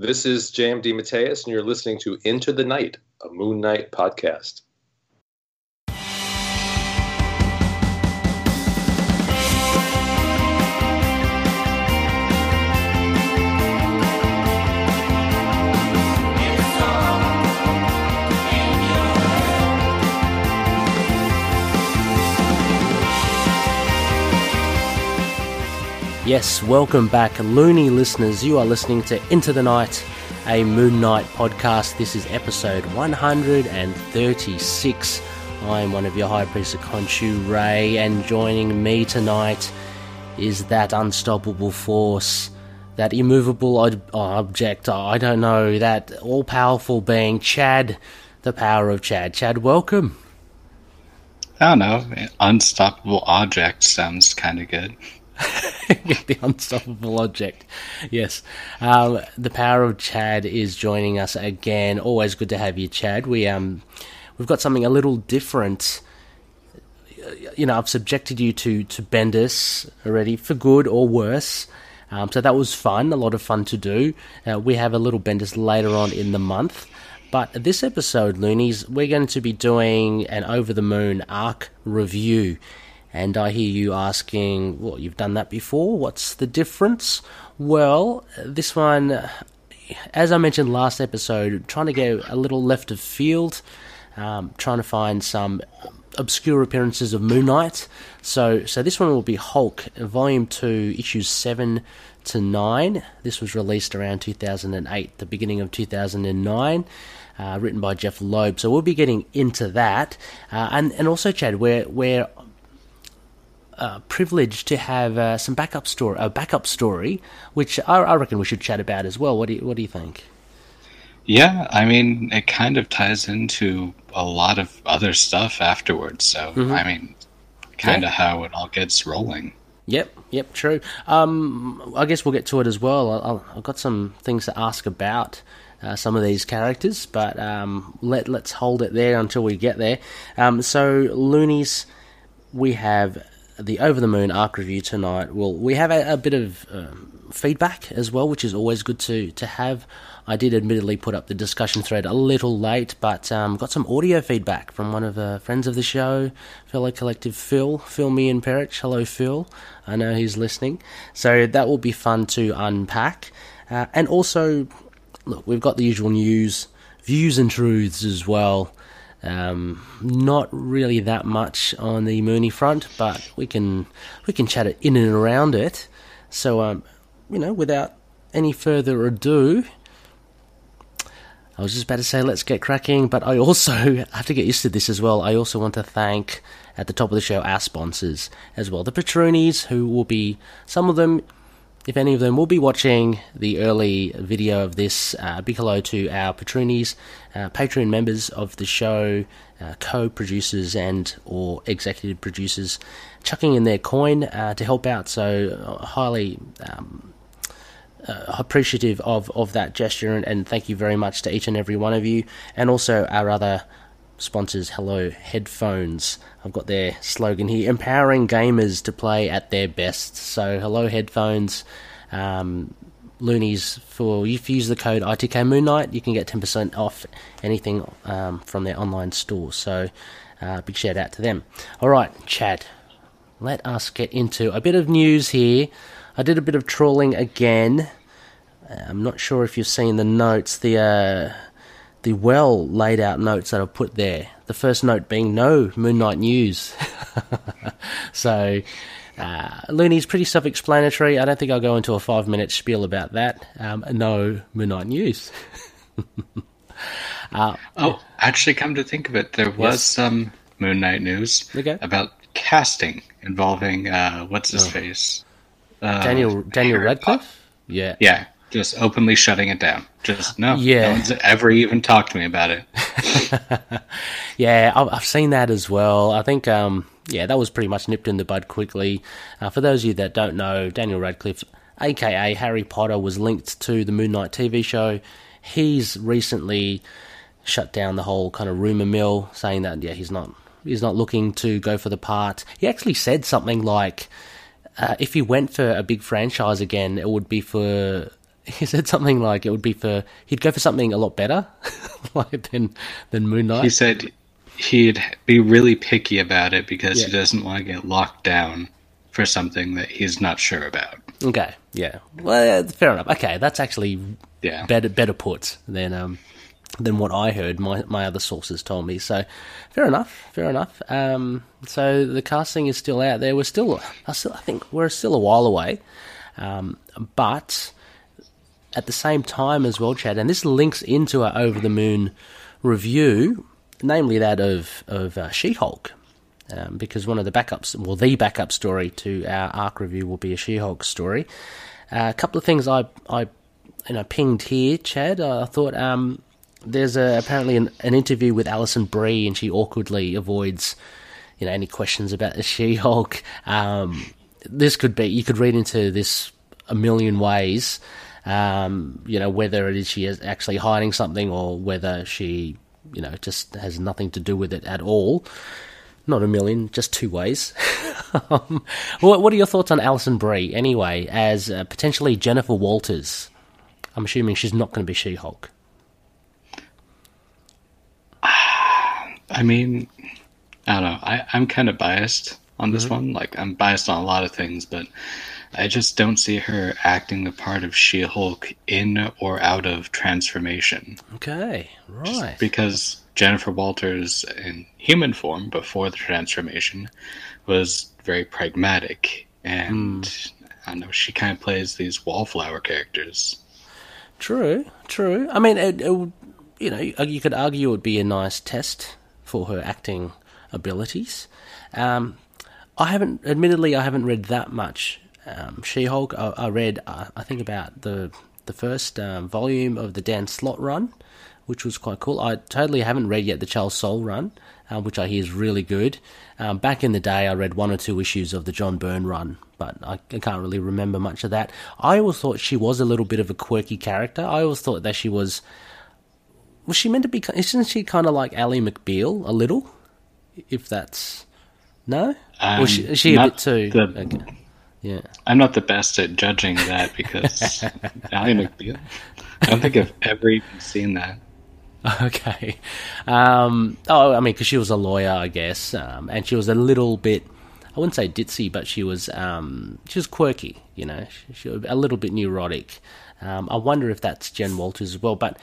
This is JMD Mateus, and you're listening to Into the Night, a Moon Knight podcast. Yes, welcome back, loony listeners. You are listening to Into the Night, a Moon Knight podcast. This is episode 136. I'm one of your High Priest of Khonshu, Ray, and joining me tonight is that unstoppable force, that immovable ob- object, I don't know, that all powerful being, Chad, the power of Chad. Chad, welcome. I don't know. Unstoppable object sounds kind of good. the unstoppable object. Yes. Um, the power of Chad is joining us again. Always good to have you, Chad. We um, we've got something a little different. You know, I've subjected you to to Bendis already for good or worse. Um, so that was fun, a lot of fun to do. Uh, we have a little Bendis later on in the month. But this episode, Loonies, we're going to be doing an Over the Moon arc review. And I hear you asking, well, you've done that before. What's the difference? Well, this one, as I mentioned last episode, trying to go a little left of field, um, trying to find some obscure appearances of Moon Knight. So, so this one will be Hulk, Volume Two, Issues Seven to Nine. This was released around 2008, the beginning of 2009. Uh, written by Jeph Loeb, so we'll be getting into that, uh, and and also Chad, we're we're uh, privileged to have uh, some backup story, a backup story, which I, I, reckon we should chat about as well. What do you, what do you think? Yeah, I mean, it kind of ties into a lot of other stuff afterwards. So, mm-hmm. I mean, kind of yeah. how it all gets rolling. Yep, yep, true. Um, I guess we'll get to it as well. i have got some things to ask about. Uh, some of these characters, but um, let let's hold it there until we get there. Um, so, loonies, we have the Over the Moon arc review tonight. Well, we have a, a bit of um, feedback as well, which is always good to, to have. I did admittedly put up the discussion thread a little late, but um, got some audio feedback from one of the friends of the show, fellow collective Phil, Phil Me and Perich. Hello, Phil. I know he's listening. So that will be fun to unpack. Uh, and also, look, we've got the usual news, views and truths as well. Um, not really that much on the Mooney front, but we can we can chat it in and around it. So, um, you know, without any further ado, I was just about to say let's get cracking, but I also have to get used to this as well. I also want to thank at the top of the show our sponsors as well, the Patroonies, who will be some of them if any of them will be watching the early video of this, uh, big hello to our Patroonies, uh, Patreon members of the show, uh, co-producers and or executive producers, chucking in their coin uh, to help out. So uh, highly um, uh, appreciative of, of that gesture, and, and thank you very much to each and every one of you, and also our other sponsors Hello Headphones. I've got their slogan here empowering gamers to play at their best. So, Hello Headphones. Um, loonies for if you use the code ITK Moon Knight, you can get 10% off anything um, from their online store. So, uh, big shout out to them. All right, Chad, let us get into a bit of news here. I did a bit of trawling again. I'm not sure if you've seen the notes. The uh, the well laid out notes that I've put there. The first note being no Moon Knight news. so, uh, Looney's pretty self explanatory. I don't think I'll go into a five minute spiel about that. Um, no Moon Knight news. uh, oh, actually, come to think of it, there was yes. some Moon Knight news okay. about casting involving, uh, what's his oh. face? Uh, Daniel Daniel Radcliffe? Yeah. Yeah just openly shutting it down. Just no, yeah. no one's ever even talked to me about it. yeah, I've seen that as well. I think, um, yeah, that was pretty much nipped in the bud quickly. Uh, for those of you that don't know, Daniel Radcliffe, aka Harry Potter, was linked to the Moon Knight TV show. He's recently shut down the whole kind of rumor mill, saying that yeah, he's not he's not looking to go for the part. He actually said something like. Uh, if he went for a big franchise again, it would be for he said something like it would be for he'd go for something a lot better, like than than Moon Knight. He said he'd be really picky about it because Yeah. he doesn't want to get locked down for something that he's not sure about. Okay, yeah. Well, yeah, fair enough. Okay, that's actually Yeah. better better put than um than what I heard. My my other sources told me. So fair enough. Fair enough. Um, so the casting is still out there. We're still, I still, I think we're still a while away. Um, but at the same time as well, Chad, and this links into our over the moon review, namely that of of uh, She Hulk. Um, because one of the backups, well, the backup story to our arc review will be a She-Hulk story. Uh, a couple of things I, I, you know, pinged here, Chad. I thought um, there's a, apparently an, an interview with Alison Brie, and she awkwardly avoids, you know, any questions about the She-Hulk. Um, this could be you could read into this a million ways. Um, you know, whether it is she is actually hiding something or whether she, you know, just has nothing to do with it at all. Not a million, just two ways. um, what, what are your thoughts on Alison Brie, anyway, as uh, potentially Jennifer Walters? I'm assuming she's not going to be She Hulk. I mean, I don't know. I, I'm kind of biased on this one. Like, I'm biased on a lot of things, but I just don't see her acting the part of She Hulk in or out of transformation. Okay, right. Because Jennifer Walters, in human form before the transformation, was very pragmatic. And I know, she kind of plays these wallflower characters. True, true. I mean, it, it would, you know, you could argue it would be a nice test for her acting abilities. Um, I haven't, admittedly, I haven't read that much um, She-Hulk. I, I read, uh, I think, about the the first um, volume of the Dan Slott run, which was quite cool. I totally haven't read yet the Charles Soule run, uh, which I hear is really good. Um, back in the day, I read one or two issues of the John Byrne run, but I, I can't really remember much of that. I always thought she was a little bit of a quirky character. I always thought that she was. Was she meant to be? Isn't she kind of like Ally McBeal a little? If that's no, Um, is she, is she a bit too? the- okay. Yeah. I'm not the best at judging that because Ally McBeal. I don't think I've ever even seen that. Okay. Um, oh, I mean, because she was a lawyer, I guess, um, and she was a little bit. I wouldn't say ditzy, but she was um, she was quirky. You know, she, she was a little bit neurotic. Um, I wonder if that's Jen Walters as well. But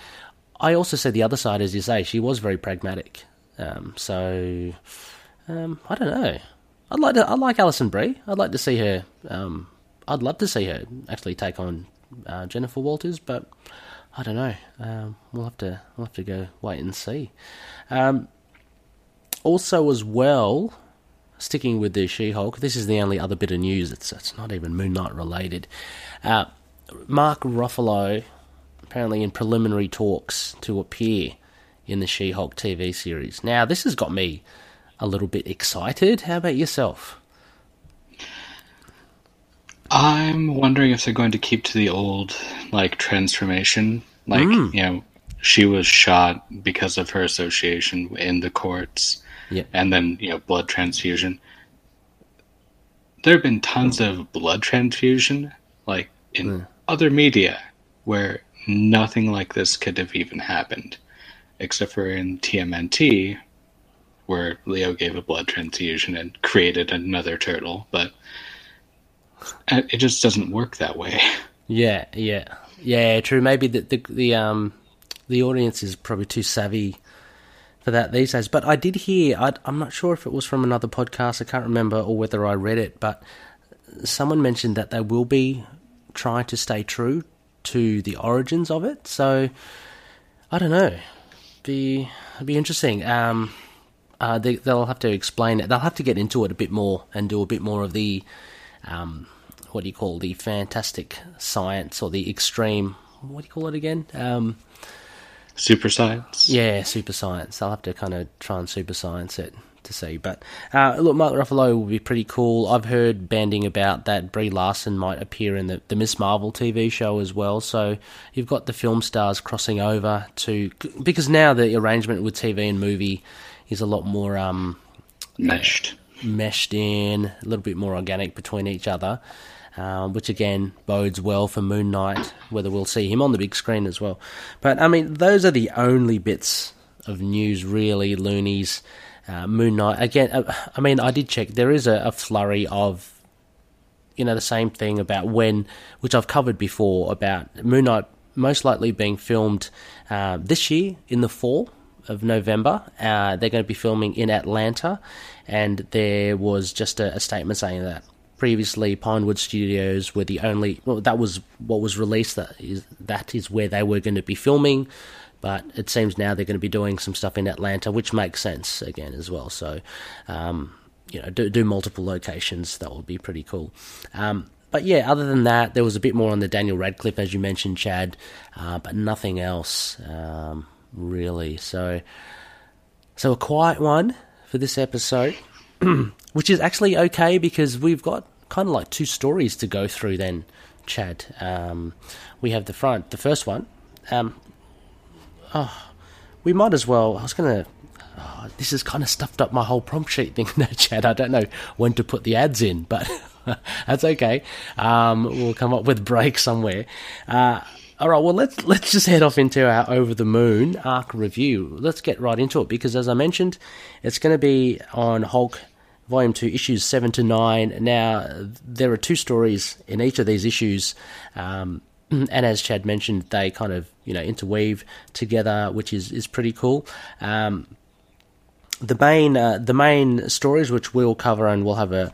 I also say the other side, as you say, she was very pragmatic. Um, so um, I don't know. I'd like to. I like Alison Brie. I'd like to see her. Um, I'd love to see her actually take on uh, Jennifer Walters, but I don't know. Um, we'll have to. We'll have to go wait and see. Um, also, as well, sticking with the She-Hulk. This is the only other bit of news. It's it's not even Moon Knight related. Uh, Mark Ruffalo apparently in preliminary talks to appear in the She-Hulk TV series. Now, this has got me a little bit excited. How about yourself? I'm wondering if they're going to keep to the old like transformation. Like, Mm. you know, she was shot because of her association in the courts. Yeah. And then, you know, blood transfusion. There have been tons of blood transfusion, like in Mm. other media, where nothing like this could have even happened. Except for in TMNT, where Leo gave a blood transfusion and created another turtle. But uh, it just doesn't work that way. Yeah, yeah, yeah. True. Maybe the the, the um the audience is probably too savvy for that these days. But I did hear. I, I'm not sure if it was from another podcast. I can't remember, or whether I read it. But someone mentioned that they will be trying to stay true to the origins of it. So I don't know. Be it'd be interesting. Um, uh, they, they'll have to explain it. They'll have to get into it a bit more and do a bit more of the um, what do you call the fantastic science or the extreme? What do you call it again? Um, Super science. yeah, super science. They'll have to kind of try and super science it to see. But uh, look, Mark Ruffalo will be pretty cool. I've heard banding about that Brie Larson might appear in the, the Miss Marvel TV show as well. So you've got the film stars crossing over to because now the arrangement with TV and movie is a lot more um, Meshed. meshed in, a little bit more organic between each other. um, which again bodes well for Moon Knight, whether we'll see him on the big screen as well. But I mean, those are the only bits of news, really, loonies. Uh, Moon Knight again. Uh, I mean, I did check. There is a, a flurry of you know the same thing about when, which I've covered before about Moon Knight most likely being filmed uh, this year in the fall of November. Uh, they're going to be filming in Atlanta, and there was just a, a, statement saying that previously Pinewood Studios were the only. Well, that was what was released. That is that is where they were going to be filming. But it seems now they're going to be doing some stuff in Atlanta, which makes sense again as well. So, um, you know, do, do multiple locations. That would be pretty cool. Um, but yeah, other than that, there was a bit more on the Daniel Radcliffe, as you mentioned, Chad, uh, but nothing else um, really. So, so a quiet one for this episode, which is actually okay because we've got kind of like two stories to go through. Then, Chad, um, we have the front, the first one. Um, oh, we might as well. I was gonna oh, this has kind of stuffed up my whole prompt sheet thing there, Chad. I don't know when to put the ads in, but that's okay. Um, we'll come up with break somewhere. Uh, all right, well let's let's just head off into our over the moon arc review. Let's get right into it because, as I mentioned, it's going to be on Hulk Volume Two, issues seven to nine. Now there are two stories in each of these issues. Um, and as Chad mentioned, they kind of you know interweave together, which is is pretty cool. Um, the main uh, the main stories which we'll cover and we'll have a,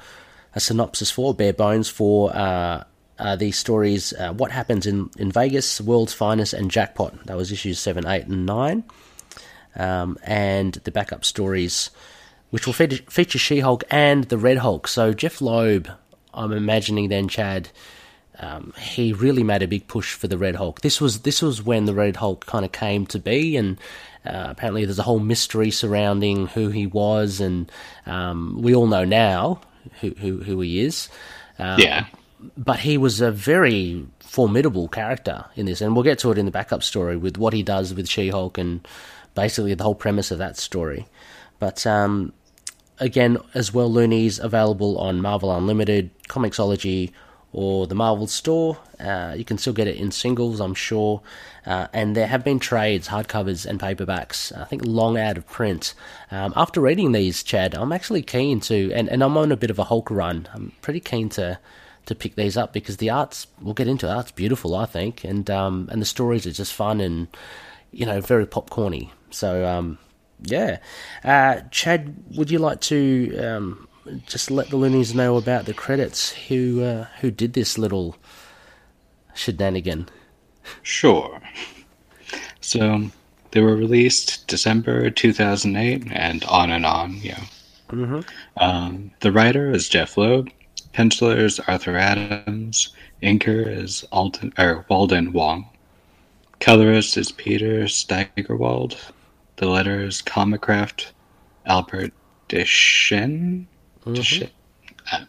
a synopsis for bare bones for uh, uh, these stories uh, what happens in, in Vegas world's finest and jackpot that was issues 7 8 and 9 um, and the backup stories which will feature, feature She-Hulk and the Red Hulk so Jeph Loeb I'm imagining then Chad um, he really made a big push for the Red Hulk. This was this was when the Red Hulk kind of came to be, and uh, apparently, there's a whole mystery surrounding who he was, and um, we all know now who who, who he is. Um, yeah, but he was a very formidable character in this, and we'll get to it in the backup story with what he does with She-Hulk and basically the whole premise of that story. But um, again, as well, Looney's available on Marvel Unlimited, Comixology, or the Marvel store. Uh, you can still get it in singles, I'm sure. Uh, and there have been trades, hardcovers, and paperbacks, I think long out of print. Um, after reading these, Chad, I'm actually keen to, and, and I'm on a bit of a Hulk run. I'm pretty keen to to pick these up because the art's, we'll get into it, art's beautiful, I think. And, um, and the stories are just fun and, you know, very popcorny. So, um, yeah. Uh, Chad, would you like to um, just let the loonies know about the credits. Who uh, who did this little shenanigan? Sure. So they were released December 2008 and on and on. Yeah. Mm-hmm. Um, the writer is Jeph Loeb. Penciler is Arthur Adams. Inker is Alden, or Walden Wong. Colorist is Peter Steigerwald. The letter is Comicraft Albert Deschesne. Mm-hmm. Uh,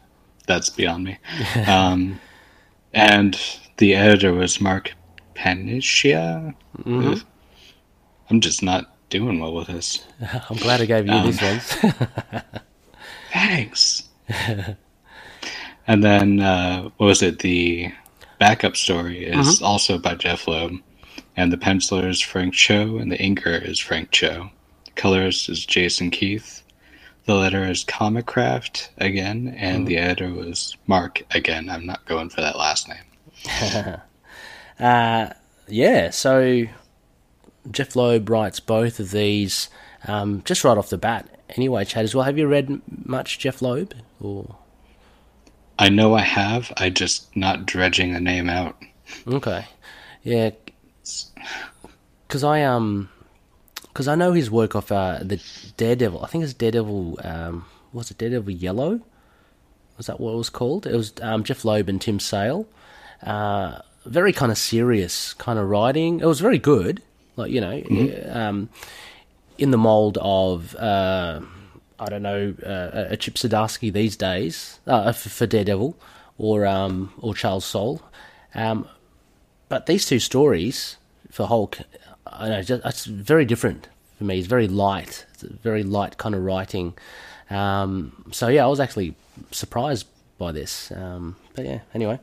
that's beyond me. um, and the editor was Mark Paniccia. Mm-hmm. I'm just not doing well with this. I'm glad I gave you um, these ones. thanks. And then uh, what was it? The backup story is mm-hmm. also by Jeph Loeb, and the penciler is Frank Cho, and the inker is Frank Cho. The colorist is Jason Keith, the letter is Comicraft again, and mm. the editor was Mark again. I'm not going for that last name. uh, yeah, so Jeph Loeb writes both of these um, just right off the bat. Anyway, Chad, as well, have you read much Jeff Loeb? Or I know I have. I just not dredging the name out. Okay, yeah, because I um because I know his work off uh, the Daredevil. I think it's Daredevil. Um, was it Daredevil Yellow? Was that what it was called? It was um, Jeph Loeb and Tim Sale. Uh, very kind of serious kind of writing. It was very good. Like you know, mm-hmm. um, in the mold of uh, I don't know uh, a Chip Zdarsky these days uh, for Daredevil or um, or Charles Soule. Um, but these two stories for Hulk I know just, it's very different for me. It's very light. It's very light kind of writing. Um, so yeah, I was actually surprised by this. Um, but yeah, anyway.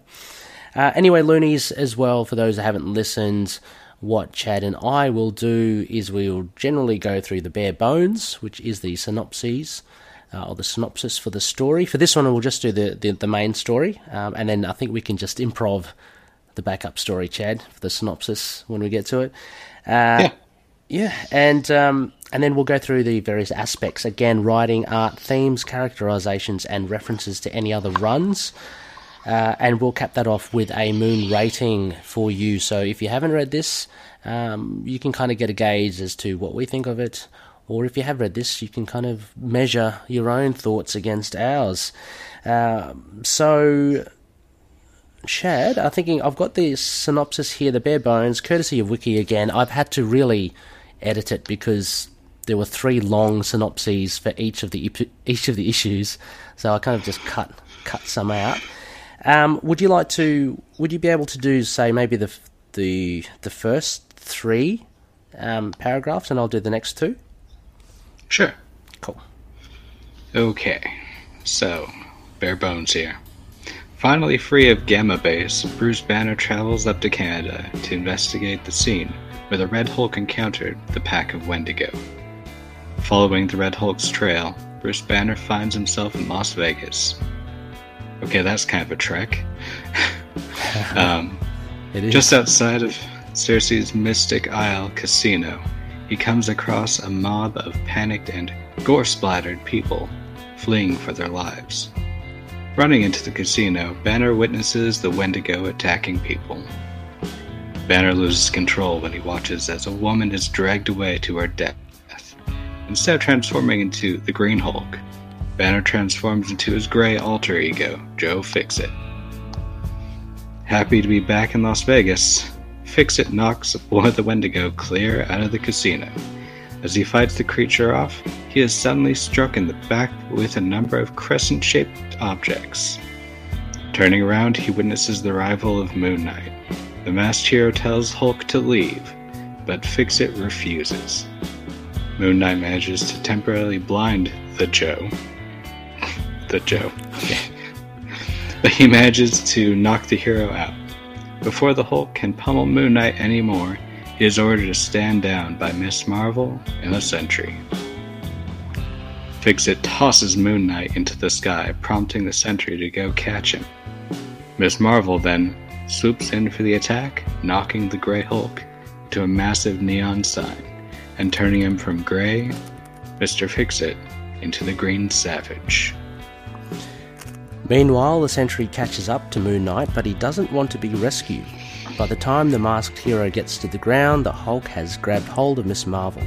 Uh, anyway, Loonies, as well, for those that haven't listened, what Chad and I will do is we'll generally go through the bare bones, which is the synopses. Uh, or the synopsis for the story. For this one, we'll just do the, the, the main story, um, and then I think we can just improv the backup story, Chad, for the synopsis when we get to it. Uh, Yeah. yeah, and um, and then we'll go through the various aspects again: writing, art, themes, characterizations, and references to any other runs. Uh, and we'll cap that off with a moon rating for you. So if you haven't read this, um, you can kind of get a gauge as to what we think of it. Or if you have read this, you can kind of measure your own thoughts against ours. Um so Chad, I'm thinking I've got the synopsis here, the bare bones, courtesy of Wiki again. I've had to really edit it because there were three long synopses for each of the each of the issues, so I kind of just cut cut some out. Um, would you like to? Would you be able to do say maybe the the the first three um, paragraphs, and I'll do the next two? Sure. Cool. Okay, so, bare bones here. Finally free of Gamma Base, Bruce Banner travels up to Canada to investigate the scene where the Red Hulk encountered the pack of Wendigo. Following the Red Hulk's trail, Bruce Banner finds himself in Las Vegas. Okay, that's kind of a trek. um, It is. just outside of Circe's Mystic Isle casino, he comes across a mob of panicked and gore splattered people fleeing for their lives. Running into the casino, Banner witnesses the Wendigo attacking people. Banner loses control when he watches as a woman is dragged away to her death. Instead of transforming into the Green Hulk, Banner transforms into his gray alter ego, Joe Fixit. Happy to be back in Las Vegas, Fixit knocks one of the Wendigo clear out of the casino. As he fights the creature off, he is suddenly struck in the back with a number of crescent shaped objects. Turning around, he witnesses the arrival of Moon Knight. The masked hero tells Hulk to leave, but Fixit refuses. Moon Knight manages to temporarily blind the Joe. The Joe. but he manages to knock the hero out. Before the Hulk can pummel Moon Knight anymore, he is ordered to stand down by Miss Marvel and the Sentry. Fixit tosses Moon Knight into the sky, prompting the Sentry to go catch him. Miss Marvel then swoops in for the attack, knocking the Grey Hulk to a massive neon sign and turning him from Grey, Mr. Fixit, into the Green Savage. Meanwhile, the sentry catches up to Moon Knight, but he doesn't want to be rescued. By the time the masked hero gets to the ground, the Hulk has grabbed hold of Miss Marvel.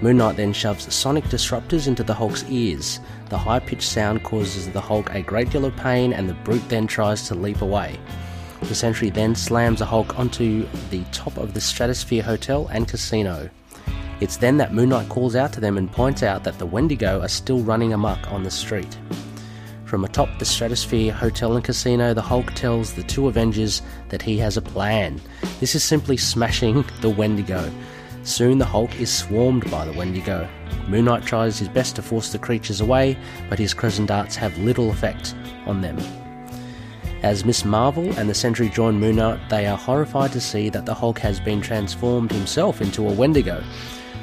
Moon Knight then shoves sonic disruptors into the Hulk's ears. The high pitched sound causes the Hulk a great deal of pain, and the brute then tries to leap away. The sentry then slams the Hulk onto the top of the Stratosphere Hotel and Casino. It's then that Moon Knight calls out to them and points out that the Wendigo are still running amok on the street. From atop the Stratosphere Hotel and Casino, the Hulk tells the two Avengers that he has a plan. This is simply smashing the Wendigo. Soon the Hulk is swarmed by the Wendigo. Moon Knight tries his best to force the creatures away, but his crescent darts have little effect on them. As Miss Marvel and the Sentry join Moon Knight, they are horrified to see that the Hulk has been transformed himself into a Wendigo.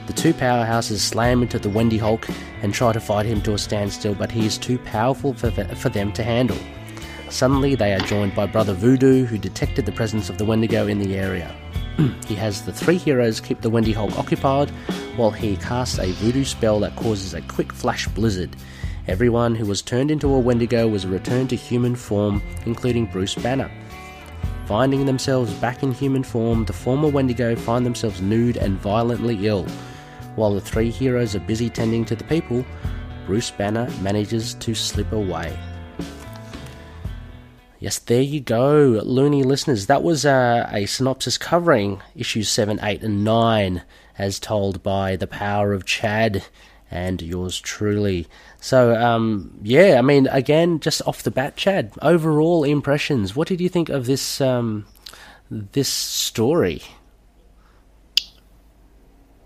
The two powerhouses slam into the Wendy Hulk and try to fight him to a standstill, but he is too powerful for, for them to handle. Suddenly, they are joined by Brother Voodoo, who detected the presence of the Wendigo in the area. he has the three heroes keep the Wendy Hulk occupied while he casts a voodoo spell that causes a quick flash blizzard. Everyone who was turned into a Wendigo was returned to human form, including Bruce Banner. Finding themselves back in human form, the former Wendigo find themselves nude and violently ill. While the three heroes are busy tending to the people, Bruce Banner manages to slip away. Yes, there you go, loony listeners. That was uh, a synopsis covering issues 7, 8, and 9, as told by The Power of Chad and yours truly. So, um, yeah, I mean, again, just off the bat, Chad, overall impressions. What did you think of this um, this story?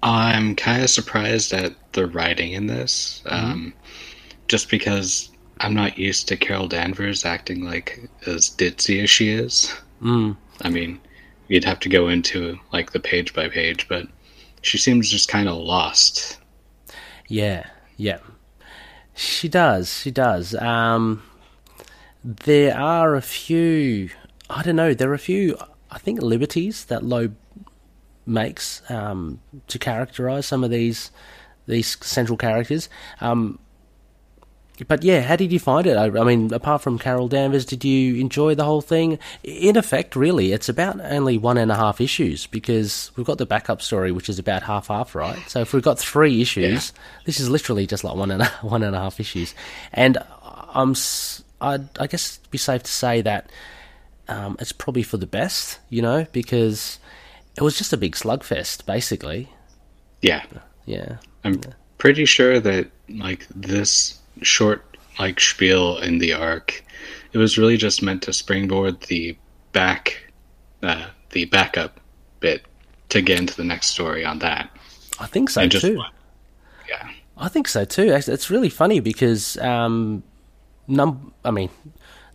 I'm kind of surprised at the writing in this, um, just because I'm not used to Carol Danvers acting like as ditzy as she is. Mm. I mean, you'd have to go into like the page by page, but she seems just kind of lost. Yeah, yeah. She does. She does. Um, there are a few. I don't know. There are a few. I think liberties that Loeb makes um, to characterize some of these these central characters. Um, but yeah, how did you find it? I, I, mean, apart from Carol Danvers, did you enjoy the whole thing? In effect, really, it's about only one and a half issues because we've got the backup story, which is about half half, right? So if we've got three issues, yeah. this is literally just like one and a, one and a half issues. And I'm, I'd, I guess, it'd be safe to say that um, it's probably for the best, you know, because it was just a big slugfest, basically. Yeah, yeah. I'm yeah. pretty sure that like this short like spiel in the arc, it was really just meant to springboard the back, uh, the backup bit to get into the next story on that. I think so just, too. Yeah, I think so too. It's really funny because, um, num, I mean,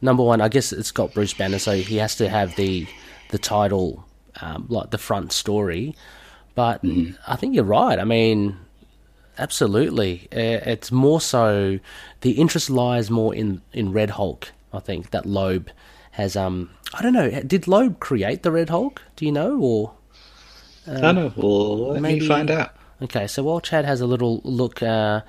number one, I guess it's got Bruce Banner, so he has to have the the title, um, like the front story. But mm-hmm. I think you're right. I mean, absolutely. Uh, it's more so the interest lies more in in Red Hulk. I think that Loeb has. Um, I don't know. Did Loeb create the Red Hulk? Do you know or? Um, I don't know. Well, let maybe, me find out. Okay, so while Chad has a little look uh,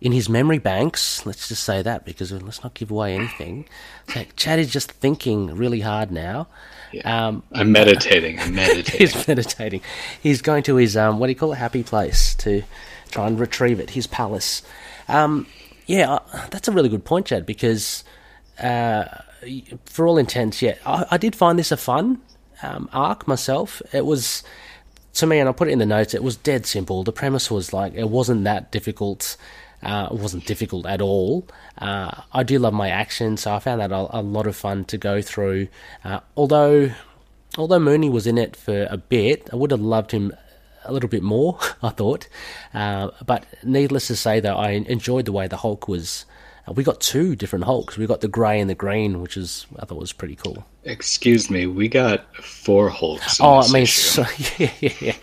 in his memory banks, let's just say that because let's not give away anything. So Chad is just thinking really hard now. Yeah. Um, I'm meditating. I'm meditating. he's meditating. He's going to his um, what do you call it? Happy place to try and retrieve it, his palace. Um, yeah, that's a really good point, Chad, because uh, for all intents, yeah, I, I, did find this a fun um, arc myself. It was, to me, and I put it in the notes, it was dead simple. The premise was like, it wasn't that difficult. Uh, it wasn't difficult at all. Uh, I do love my action, so I found that a, a lot of fun to go through. Uh, although, although Mooney was in it for a bit, I would have loved him a little bit more, I thought. Uh, but needless to say, though, I enjoyed the way the Hulk was. Uh, we got two different Hulks. We got the grey and the green, which is I thought was pretty cool. Excuse me, we got four Hulks. oh, I mean, so, yeah, yeah, yeah.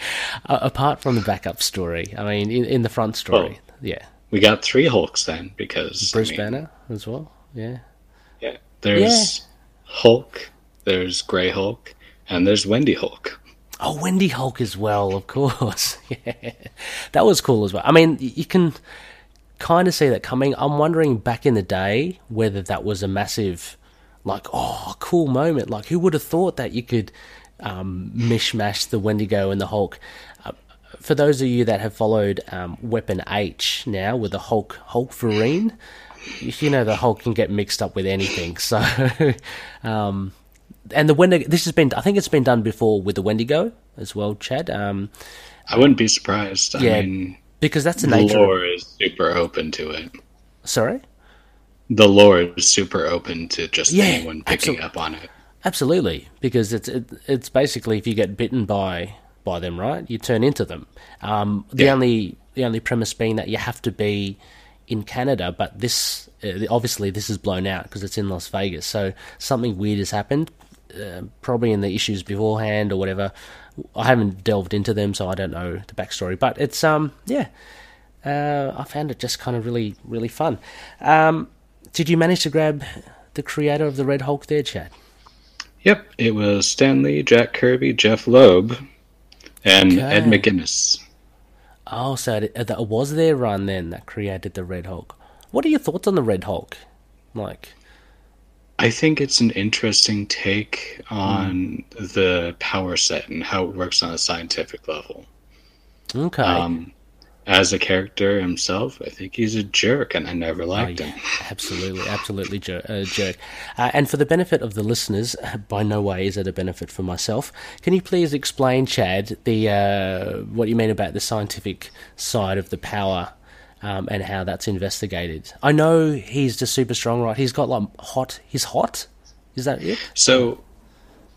Apart from the backup story, I mean, in, in the front story, oh, yeah. We got three Hulks then because Bruce I mean, Banner as well. Yeah. Yeah. There's yeah. Hulk. There's Grey Hulk, and there's Wendy Hulk. Oh, Wendy Hulk as well, of course. yeah, that was cool as well. I mean, you can kind of see that coming. I'm wondering back in the day whether that was a massive, like, oh, cool moment. Like, who would have thought that you could um, mishmash the Wendigo and the Hulk? For those of you that have followed um, Weapon H now with the Hulk Hulkverine, you know the Hulk can get mixed up with anything. So, um, and the Wendigo. This has been, I think, it's been done before with the Wendigo as well, Chad. Um, I wouldn't be surprised. I yeah, mean, because that's the, nature. the lore is super open to it. Sorry. The lore is super open to just yeah, anyone picking absolutely. up on it. Absolutely, because it's it, it's basically if you get bitten by by them, right, you turn into them. Um, the yeah. only the only premise being that you have to be in Canada, but this uh, obviously this is blown out because it's in Las Vegas. So something weird has happened. Uh, probably in the issues beforehand or whatever. I haven't delved into them, so I don't know the backstory. But it's um yeah, uh, I found it just kind of really really fun. Um, did you manage to grab the creator of the Red Hulk there, Chad? Yep, it was Stan Lee, Jack Kirby, Jeph Loeb, and okay. Ed McGuinness. Oh, so it, it was their run then that created the Red Hulk. What are your thoughts on the Red Hulk? Like, I think it's an interesting take on mm. the power set and how it works on a scientific level. Okay. Um, as a character himself, I think he's a jerk, and I never liked oh, yeah. him. Absolutely, absolutely jer- uh, jerk. Uh, and for the benefit of the listeners, by no way is it a benefit for myself. Can you please explain, Chad, the uh, what you mean about the scientific side of the power um, and how that's investigated. I know he's just super strong, right? He's got like hot. He's hot. Is that it? So,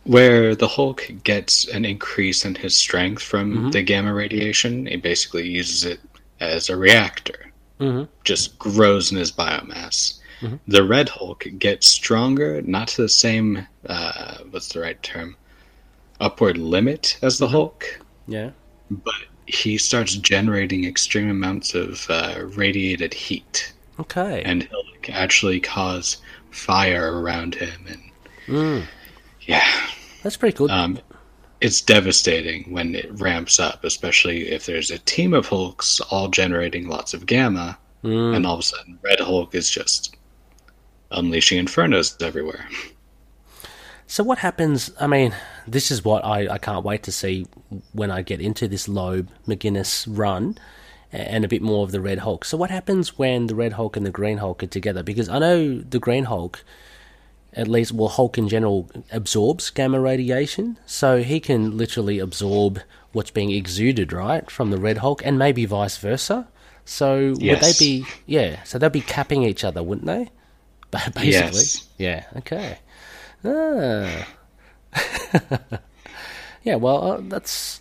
where the Hulk gets an increase in his strength from mm-hmm. the gamma radiation, he basically uses it as a reactor. Mm-hmm. Just grows in his biomass. the Red Hulk gets stronger, not to the same uh, what's the right term, upward limit as the Hulk, Yeah. but he starts generating extreme amounts of uh, radiated heat, Okay. and he'll like, actually cause fire around him, and Mm, yeah, that's pretty cool. um, it's devastating when it ramps up, especially if there's a team of Hulks all generating lots of gamma, Mm. and all of a sudden Red Hulk is just unleashing infernos everywhere. So what happens? I mean, this is what I, I can't wait to see when I get into this Loeb McGuinness run and a bit more of the Red Hulk. So what happens when the Red Hulk and the Green Hulk are together? Because I know the Green Hulk, at least, well, Hulk in general absorbs gamma radiation, so he can literally absorb what's being exuded, right, from the Red Hulk, and maybe vice versa. So would they be? Yeah. So they'd be capping each other, wouldn't they? Basically. Yes. Yeah. Okay. Ah. yeah. Well, uh, that's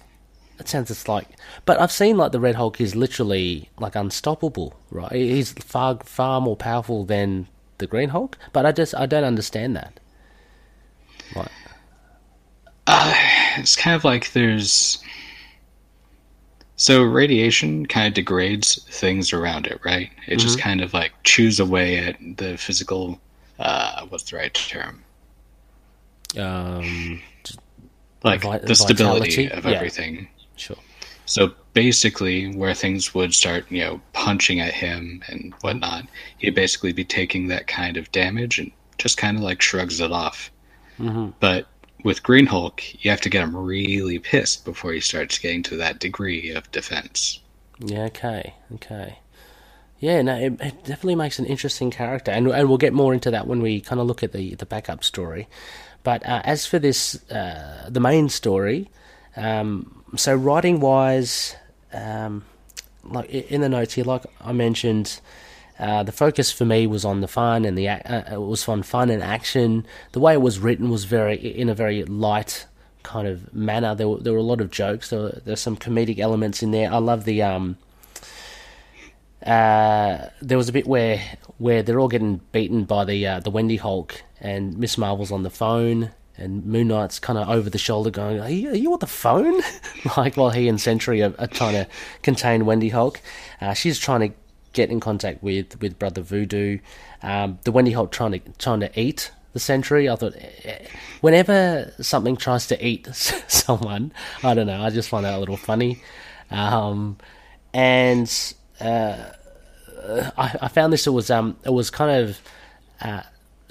that sounds just like. But I've seen like the Red Hulk is literally like unstoppable, right? He's far far more powerful than the Green Hulk. But I just I don't understand that. Right. It's kind of like there's. So radiation kind of degrades things around it, right? It just kind of like chews away at the physical. Uh, what's the right term? Um. Like Vi- the stability of Yeah. everything. Sure. So basically, where things would start, you know, punching at him and whatnot, he'd basically be taking that kind of damage and just kind of like shrugs it off. hmm But with Green Hulk, you have to get him really pissed before he starts getting to that degree of defense. Yeah. Okay. Okay. Yeah. No. It, it definitely makes an interesting character, and and we'll get more into that when we kind of look at the the backup story. But uh, as for this, uh, the main story, um, so writing wise, um, like in the notes here, like I mentioned, uh, the focus for me was on the fun and the uh, it was on fun and action. The way it was written was very in a very light kind of manner. There were there were a lot of jokes. There were, there's some comedic elements in there. I love the um. Uh, there was a bit where where they're all getting beaten by the uh, the Wendy Hulk and Miss Marvel's on the phone and Moon Knight's kind of over the shoulder going, "Are you, are you on the phone?" like while he and Sentry are, are trying to contain Wendy Hulk. Uh, she's trying to get in contact with with Brother Voodoo. Um, the Wendy Hulk trying to trying to eat the Sentry. I thought eh, whenever something tries to eat someone, I don't know. I just find that a little funny. Um, and uh, I, I found this it was um it was kind of uh,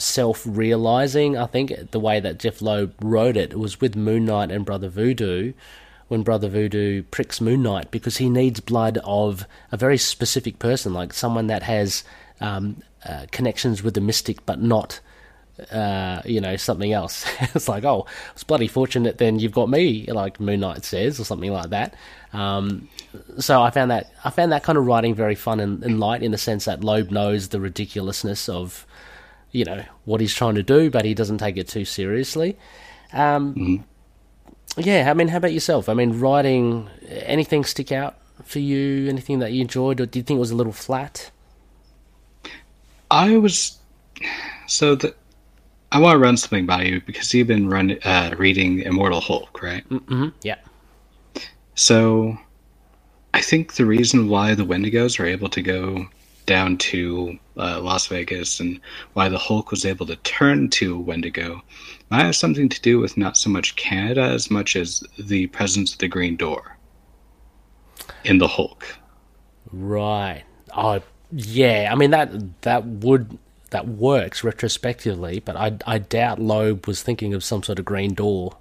self realizing. I think the way that Jeph Loeb wrote it, it was with Moon Knight and Brother Voodoo. When Brother Voodoo pricks Moon Knight because he needs blood of a very specific person, like someone that has um, uh, connections with the mystic, but not uh, you know, something else. it's like, oh, it's bloody fortunate then you've got me, like Moon Knight says, or something like that. Um, so I found that I found that kind of writing very fun and, and light in the sense that Loeb knows the ridiculousness of, you know, what he's trying to do, but he doesn't take it too seriously. Um, Yeah, I mean, how about yourself? I mean, writing, anything stick out for you? Anything that you enjoyed, or did you think it was a little flat? I was so that I want to run something by you because you've been run uh, reading Immortal Hulk, right? Mm-hmm. Yeah. So I think the reason why the Wendigos are able to go down to uh, Las Vegas and why the Hulk was able to turn to Wendigo might have something to do with not so much Canada as much as the presence of the Green Door in the Hulk. Right. Oh, yeah. I mean that that would that works retrospectively, but I I doubt Loeb was thinking of some sort of green door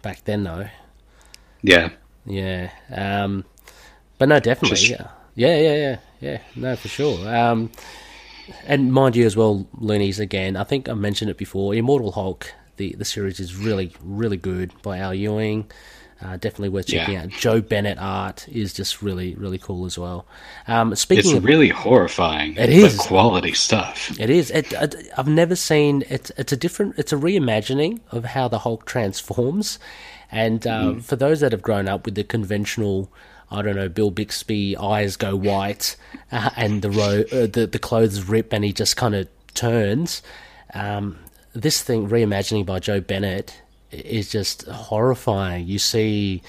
back then, though. Yeah. Yeah. Um, but no, definitely. Just- yeah. Yeah. Yeah. Yeah. Yeah. No, for sure. Um, and mind you, as well, Loonies. Again, I think I mentioned it before. Immortal Hulk. The the series is really really good by Al Ewing. Uh, definitely worth checking Yeah. out. Joe Bennett art is just really really cool as well. Um, It's speaking of really horrifying. It is. But quality stuff. It is. It, it, I've never seen. It's it's a different. It's a reimagining of how the Hulk transforms, and uh, for those that have grown up with the conventional, I don't know, Bill Bixby eyes go white, uh, and the ro- uh, the the clothes rip, and he just kind of turns. Um, this thing, reimagining by Joe Bennett, is just horrifying. You see,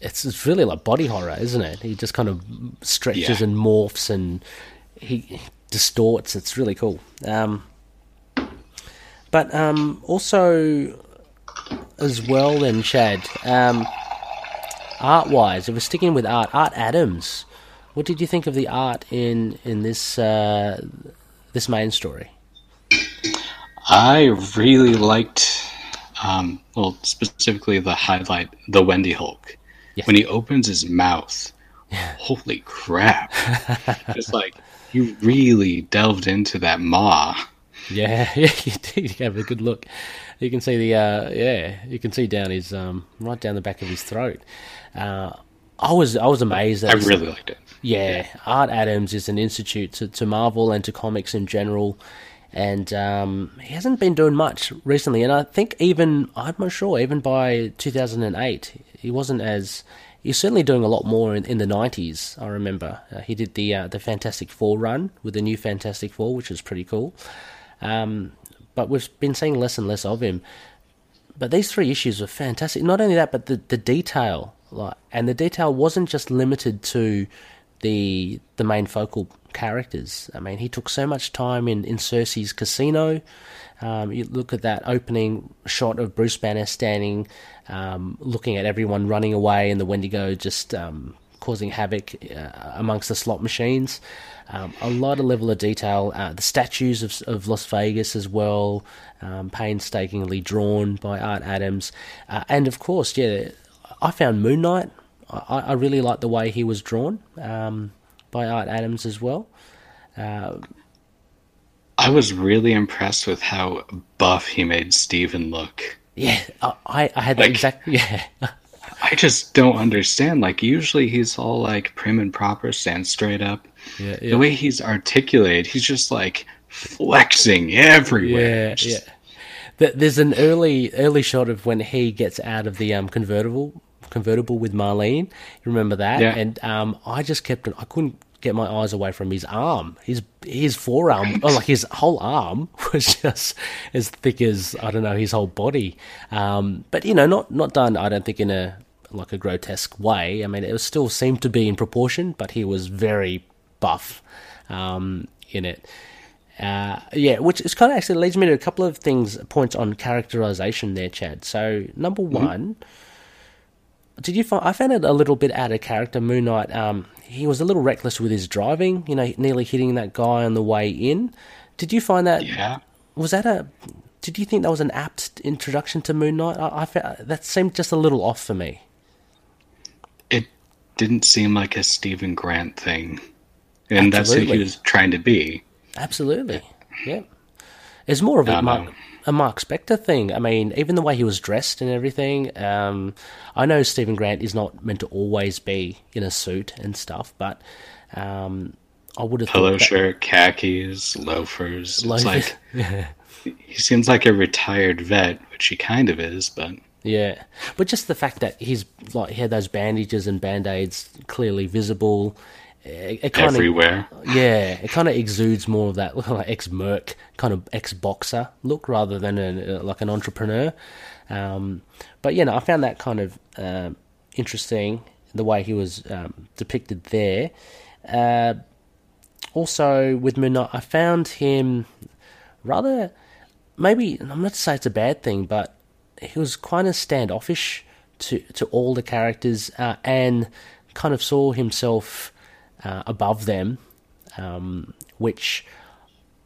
it's, it's really like body horror, isn't it? He just kind of stretches Yeah. and morphs and he distorts. It's really cool. Um, but um, also, as well, then Chad, um, art-wise, if we're sticking with art, Art Adams, what did you think of the art in in this uh, this main story? I really liked, um, well, specifically the highlight, the Wendy Hulk. When he opens his mouth, holy crap! it's like you really delved into that maw. Yeah, yeah, you did. You gave it a good look. You can see the uh, yeah, you can see down his um, right down the back of his throat. Uh, I was I was amazed. That I really liked it. Yeah, Art Adams is an institute to, to Marvel and to comics in general, and um, he hasn't been doing much recently. And I think even I'm not sure, even by 2008, he wasn't as. He's certainly doing a lot more in, in the 90s. I remember uh, he did the uh, the Fantastic Four run with the new Fantastic Four, which was pretty cool. Um, but we've been seeing less and less of him. But these three issues were fantastic. Not only that, but the the detail, like, and the detail wasn't just limited to the the main focal characters. I mean, he took so much time in in Circe's casino. Um, you look at that opening shot of Bruce Banner standing, um, looking at everyone running away, and the Wendigo just um, causing havoc uh, amongst the slot machines. Um, a lot of level of detail. Uh, the statues of, of Las Vegas as well, um, painstakingly drawn by Art Adams, uh, and of course, yeah, I found Moon Knight. I, I really like the way he was drawn um, by Art Adams as well. Uh, I was really impressed with how buff he made Steven look. yeah, I, I had that Like- exact yeah. I just don't understand. Like usually he's all like prim and proper, stands straight up. Yeah, The way he's articulated, he's just like flexing everywhere. Yeah, Just- yeah. There's an early early shot of when he gets out of the um, convertible convertible with Marlene. You remember that? Yeah. And um, I just kept I couldn't get my eyes away from his arm. His his forearm, or like his whole arm, was just as thick as I don't know his whole body. Um, but you know, not not done. I don't think in a like a grotesque way. I mean, it was still seemed to be in proportion, but he was very buff um, in it. Uh, yeah, which is kind of actually leads me to a couple of things, points on characterization there, Chad. So, number one, did you find I found it a little bit out of character? Moon Knight, um, he was a little reckless with his driving, you know, nearly hitting that guy on the way in. Did you find that? yeah. Was that a? Did you think that was an apt introduction to Moon Knight? I, I fe- that seemed just a little off for me. It didn't seem like a Stephen Grant thing. And that's who he was trying to be. Absolutely. Yeah. It's more of a Um, Mark, a Mark Spector thing. I mean, even the way he was dressed and everything. Um, I know Stephen Grant is not meant to always be in a suit and stuff, but um, I would have Polo shirt, khakis, loafers. It's Loafers. like he seems like a retired vet, which he kind of is, but Yeah, but just the fact that he's like he had those bandages and band aids clearly visible. It, it kind everywhere. of yeah, it kind of exudes more of that like ex merc kind of ex boxer look rather than a, like an entrepreneur. Um, but you know, I found that kind of um, interesting the way he was um, depicted there. Uh, also, with Moon I found him rather maybe I'm not to say it's a bad thing, but he was kind of standoffish to to all the characters uh, and kind of saw himself uh, above them, um, which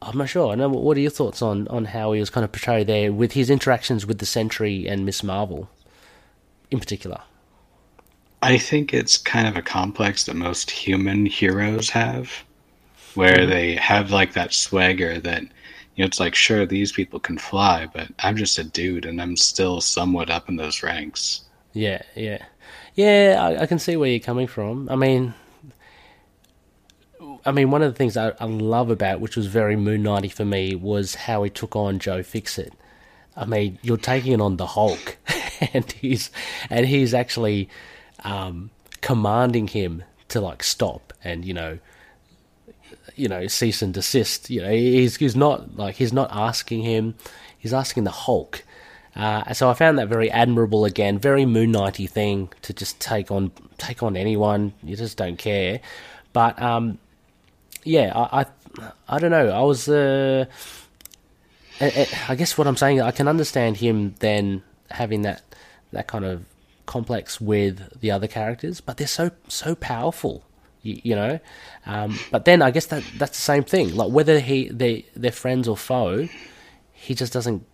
I'm not sure. I know. What are your thoughts on on how he was kind of portrayed there with his interactions with the Sentry and Miss Marvel, in particular? I think it's kind of a complex that most human heroes have, where they have like that swagger that, you know, it's like, sure, these people can fly, but I'm just a dude and I'm still somewhat up in those ranks. Yeah, yeah, yeah. I, I can see where you're coming from. I mean, I mean, one of the things I, I love about, which was very Moon Knighty for me, was how he took on Joe Fixit. I mean, you're taking it on the Hulk, and he's and he's actually um, commanding him to like stop and you know you know, cease and desist. You know, he's he's not like he's not asking him; he's asking the Hulk. Uh, so I found that very admirable again, very Moon Knighty thing to just take on take on anyone. You just don't care. But um, yeah, I, I, I don't know. I was uh, I guess what I'm saying, I can understand him then having that that kind of complex with the other characters, but they're so so powerful, you, you know. Um, but then I guess that that's the same thing. Like whether he they they're friends or foe, he just doesn't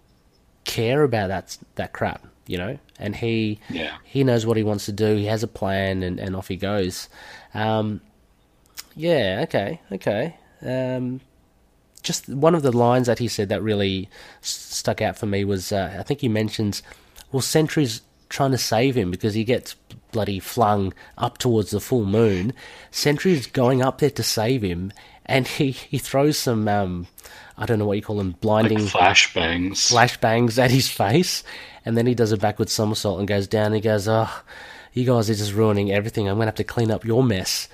care about that that crap, you know. And he yeah. he knows what he wants to do. He has a plan, and, and off he goes. Um, yeah. Okay. Okay. Um, just one of the lines that he said that really stuck out for me was uh, I think he mentions, well, Sentry's trying to save him because he gets bloody flung up towards the full moon. Sentry's going up there to save him, and he, he throws some, um, I don't know what you call them, blinding like flashbangs. Flashbangs at his face, and then he does a backward somersault and goes down. And he goes, "Oh, you guys are just ruining everything. I'm gonna have to clean up your mess."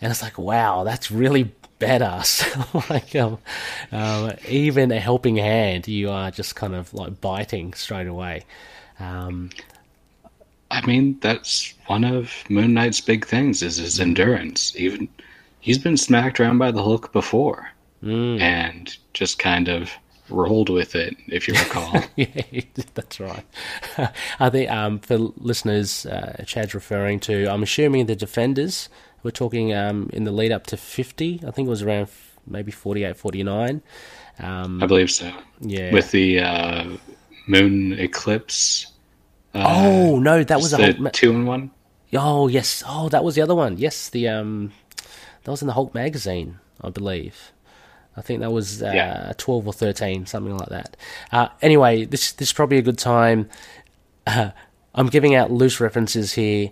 And it's like, wow, that's really badass. like, um, um, even a helping hand, you are just kind of like biting straight away. Um, I mean, that's one of Moon Knight's big things is his endurance. Even he's been smacked around by the Hulk before, mm. and just kind of rolled with it, if you recall. yeah, that's right. I think um, for listeners, uh, Chad's referring to, I'm assuming the Defenders we're talking um, in the lead up to 50. I think it was around maybe 48, 49. Um, I believe so. Yeah. With the uh, moon eclipse. Uh, oh no, that was a Hulk two in one. Oh yes. Oh, that was the other one. Yes, the um, that was in the Hulk magazine, I believe. I think that was uh, yeah. twelve or thirteen, something like that. Uh, anyway, this this is probably a good time. I'm giving out loose references here.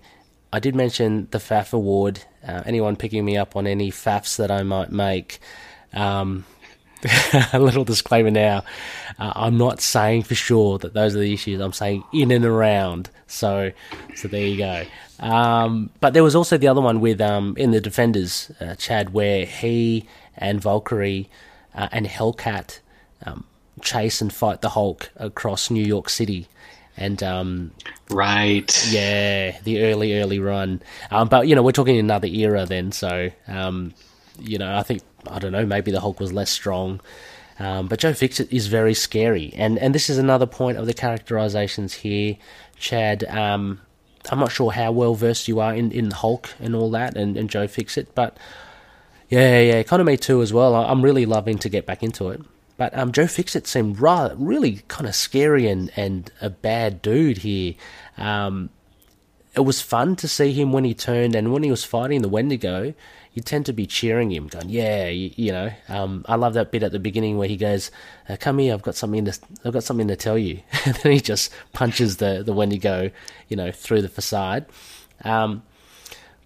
I did mention the FAF award. Uh, anyone picking me up on any FAFs that I might make, um, a little disclaimer now. Uh, I'm not saying for sure that those are the issues. I'm saying in and around. So, so there you go. Um, but there was also the other one with um, in the Defenders, uh, Chad, where he and Valkyrie uh, and Hellcat um, chase and fight the Hulk across New York City and um, right, yeah, the early early run. Um, but you know, we're talking another era then, so um, you know, I think I don't know, maybe the Hulk was less strong. Um, but Joe Fixit is very scary, and and this is another point of the characterizations here, Chad. Um, I'm not sure how well versed you are in, in Hulk and all that, and, and Joe Fixit, but yeah, yeah, kind of me too as well. I'm really loving to get back into it. But um, Joe Fixit seemed rather, really kind of scary and, and a bad dude here. Um, it was fun to see him when he turned and when he was fighting the Wendigo. You tend to be cheering him, going, "Yeah, you, you know." Um, I love that bit at the beginning where he goes, uh, "Come here, I've got something to, I've got something to tell you," and then he just punches the the Wendigo, you know, through the facade. Um,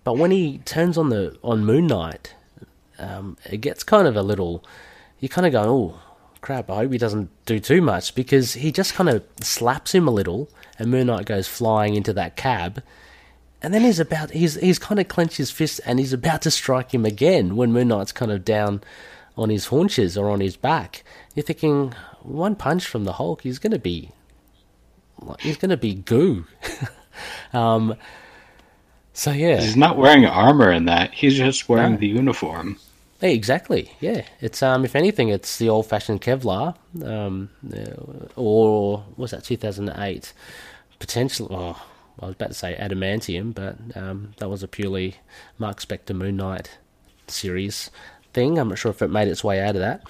but when he turns on the on Moon Knight, um, it gets kind of a little. You kind of go, "Oh, crap, I hope he doesn't do too much because he just kind of slaps him a little and Moon Knight goes flying into that cab. And then he's about, he's, he's kind of clenched his fist and he's about to strike him again when Moon Knight's kind of down on his haunches or on his back. You're thinking, one punch from the Hulk, he's going to be, he's going to be goo. um, so yeah. He's not wearing armor in that. He's just wearing no. the uniform. Hey, exactly. Yeah, it's um, if anything, it's the old-fashioned Kevlar, um, or was that 2008? Potentially, oh, I was about to say adamantium, but um, that was a purely Mark Spector Moon Knight series thing. I'm not sure if it made its way out of that.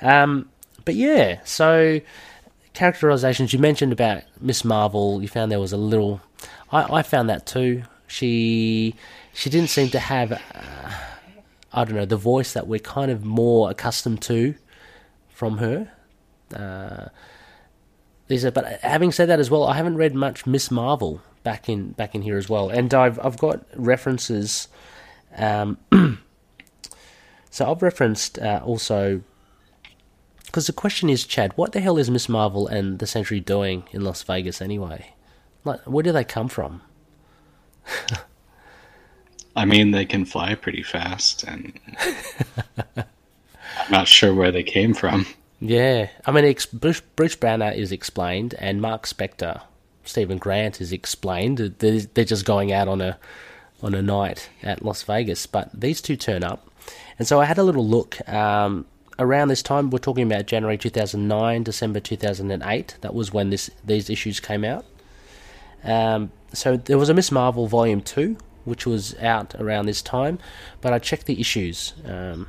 Um, but yeah, so characterizations you mentioned about Miss Marvel, you found there was a little. I, I found that too. She she didn't seem to have. Uh, I don't know, the voice that we're kind of more accustomed to from her. Uh, Lisa, but having said that as well, I haven't read much Miss Marvel back in back in here as well, and I've I've got references. Um, so I've referenced uh, also because the question is, Chad, what the hell is Miss Marvel and the Sentry doing in Las Vegas anyway? Like, where do they come from? I mean, they can fly pretty fast, and I'm not sure where they came from. Yeah, I mean, ex- Bruce, Bruce Banner is explained, and Mark Spector, Stephen Grant is explained. They're, they're just going out on a on a night at Las Vegas, but these two turn up, and so I had a little look. Um, around this time, we're talking about January 2009, December 2008. That was when this these issues came out. Um, so there was a Miss Marvel Volume Two, which was out around this time, but I checked the issues, um,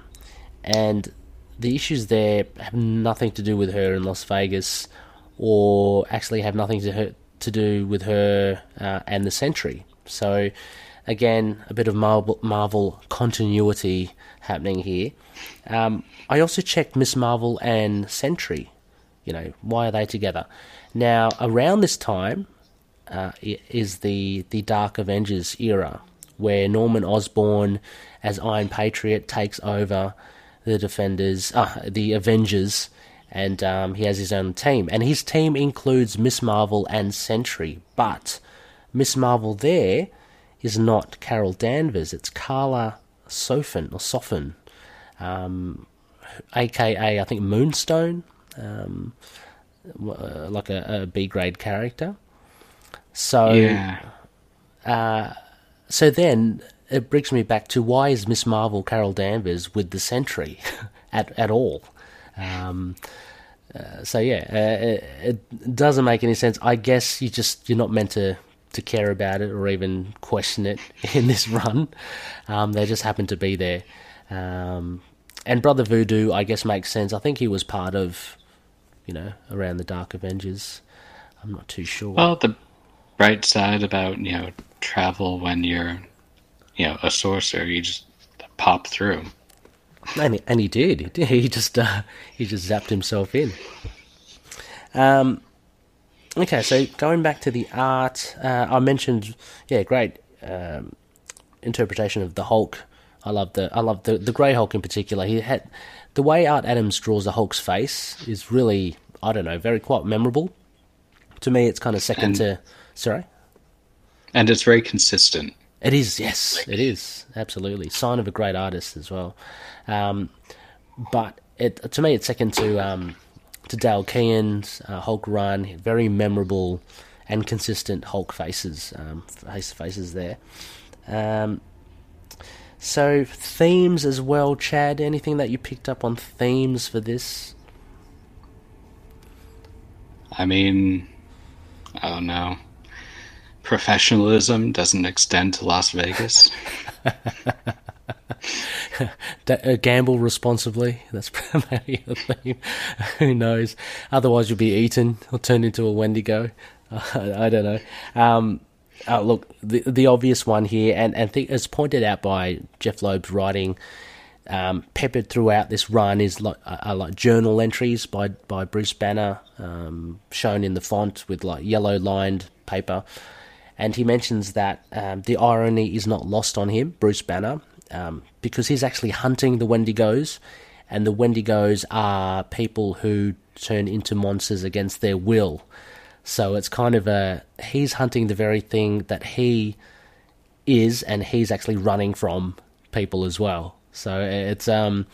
and the issues there have nothing to do with her in Las Vegas, or actually have nothing to her, to do with her uh, and the Sentry. So again, a bit of Marvel, Marvel continuity happening here. Um, I also checked Miss Marvel and Sentry. You know, why are they together? Now, around this time uh, is the the Dark Avengers era, where Norman Osborn, as Iron Patriot, takes over the Defenders, uh, the Avengers, and um, he has his own team. And his team includes Miss Marvel and Sentry, but Miss Marvel there is not Carol Danvers, it's Karla Sofen or Sofen, um, aka I think Moonstone, um, uh, like a, a B grade character. So, Yeah. uh, so then it brings me back to why is Miss Marvel Carol Danvers with the Sentry at at all? Um, uh, so yeah, uh, it, it doesn't make any sense. I guess you just you're not meant to to care about it or even question it in this run. Um, they just happen to be there. Um, and Brother Voodoo, I guess, makes sense. I think he was part of, you know, around the Dark Avengers. I'm not too sure. Well, the bright side about you know travel when you're you know a sorcerer, you just pop through. And he, and he did. He did. He just uh, he just zapped himself in. Um, okay, so going back to the art, uh, I mentioned, yeah, great um, interpretation of the Hulk. I love the I love the the Grey Hulk in particular. He had the way Art Adams draws the Hulk's face is really I don't know very quite memorable. To me, it's kind of second And- to sorry. And it's very consistent. It is, yes, it is absolutely sign of a great artist as well. Um, but it to me, it's second to um, to Dale Keown's uh, Hulk run. Very memorable and consistent Hulk faces, um, face faces there. Um, so themes as well, Chad. Anything that you picked up on themes for this? I mean, I don't know. Professionalism doesn't extend to Las Vegas. D- uh, gamble responsibly. That's maybe a theme. Who knows? Otherwise, you'll be eaten or turned into a Wendigo. I don't know. Um, uh, look, the the obvious one here, and and th- as pointed out by Jeph Loeb's writing, um, peppered throughout this run is like uh, like journal entries by by Bruce Banner, um, shown in the font with like yellow lined paper, and he mentions that um, the irony is not lost on him, Bruce Banner, um, because he's actually hunting the Wendigos, and the Wendigos are people who turn into monsters against their will. So it's kind of a he's hunting the very thing that he is, and he's actually running from people as well. So it's um,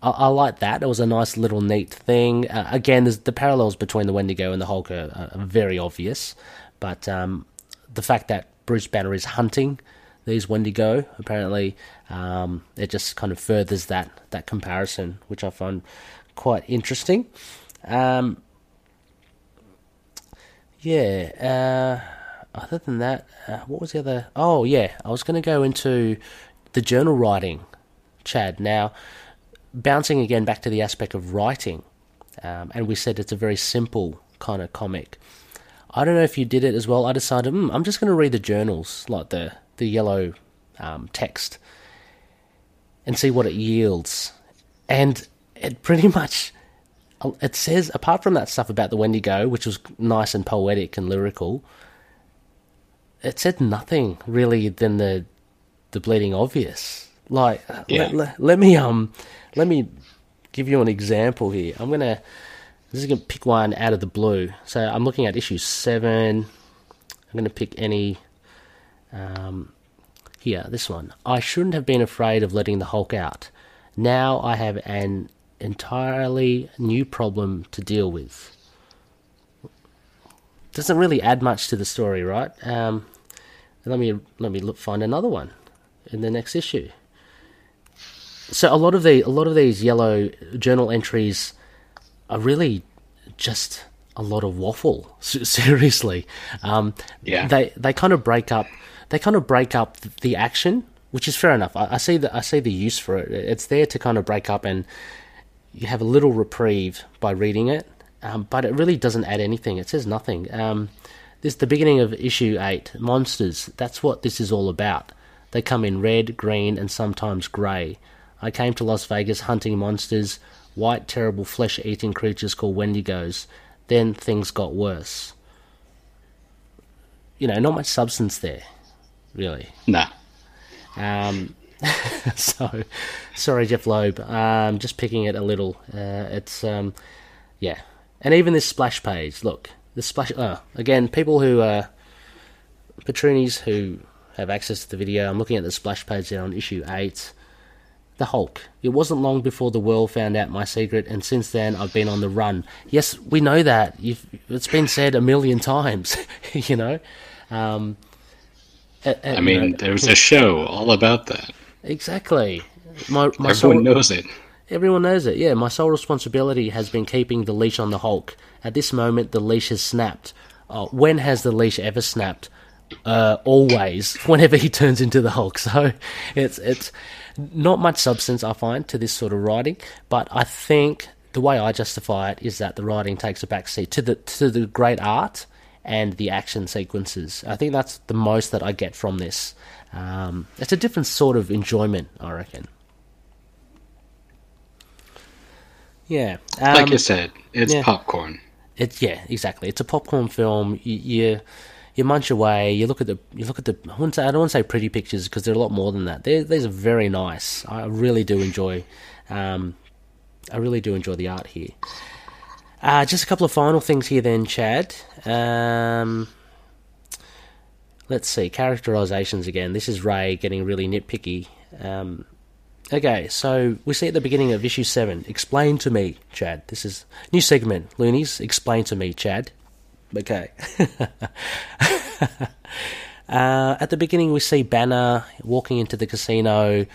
I, like that. It was a nice little neat thing. Uh, again, the parallels between the Wendigo and the Hulk are, are very obvious, but um, the fact that Bruce Banner is hunting these Wendigo apparently um, it just kind of furthers that that comparison, which I find quite interesting. Um, yeah. Uh, other than that, uh, what was the other? Oh, yeah. I was going to go into the journal writing, Chad. Now, bouncing again back to the aspect of writing, um, and we said it's a very simple kind of comic. I don't know if you did it as well. I decided mm, I'm just going to read the journals, like the the yellow um, text, and see what it yields. And it pretty much it says apart from that stuff about the Wendigo, which was nice and poetic and lyrical, it said nothing really than the the bleeding obvious. Like Yeah. let, let, let me um let me give you an example here. I'm gonna I'm just gonna pick one out of the blue. So I'm looking at issue seven. I'm gonna pick any um here, this one. I shouldn't have been afraid of letting the Hulk out. Now I have an entirely new problem to deal with. Doesn't really add much to the story, right? Um, let me let me look, find another one in the next issue. So a lot of the a lot of these yellow journal entries are really just a lot of waffle. Seriously, um, Yeah. They they kind of break up. They kind of break up the action, which is fair enough. I, I see the I see the use for it. It's there to kind of break up, and you have a little reprieve by reading it. Um, but it really doesn't add anything. It says nothing. Um, this the beginning of issue eight. Monsters. That's what this is all about. They come in red, green, and sometimes grey. I came to Las Vegas hunting monsters, white, terrible, flesh-eating creatures called Wendigos. Then things got worse. You know, not much substance there, really. Nah. Um, so, sorry, Jeph Loeb. Um, just picking it a little. Uh, it's um, yeah, and even this splash page. Look, the splash. Uh, again, people who are patroonies who have access to the video. I'm looking at the splash page there on issue eight. The Hulk. It wasn't long before the world found out my secret, and since then I've been on the run. Yes, we know that. You've, it's been said a million times. you know. Um, I you mean, know- there was a show all about that. Exactly. My my Everyone sole, knows it. everyone knows it. Yeah, my sole responsibility has been keeping the leash on the Hulk. At this moment, the leash has snapped. Uh, when has the leash ever snapped? Uh, always. Whenever he turns into the Hulk. So it's it's not much substance I find to this sort of writing, but I think the way I justify it is that the writing takes a backseat to the to the great art and the action sequences. I think that's the most that I get from this. Um, it's a different sort of enjoyment, I reckon. Yeah, um, Like you said, it's yeah. popcorn. it's yeah, exactly. It's a popcorn film. You, you you munch away. You look at the you look at the. I, say, I don't want to say pretty pictures because they're a lot more than that. They're, these are very nice. I really do enjoy. Um, I really do enjoy the art here. Uh, just a couple of final things here, then, Chad. Um, let's see characterizations again. This is Ray getting really nitpicky. Um, Okay, so we see at the beginning of issue 7, explain to me, Chad. This is new segment, Loonies, explain to me, Chad. Okay. uh, at the beginning, we see Banner walking into the casino.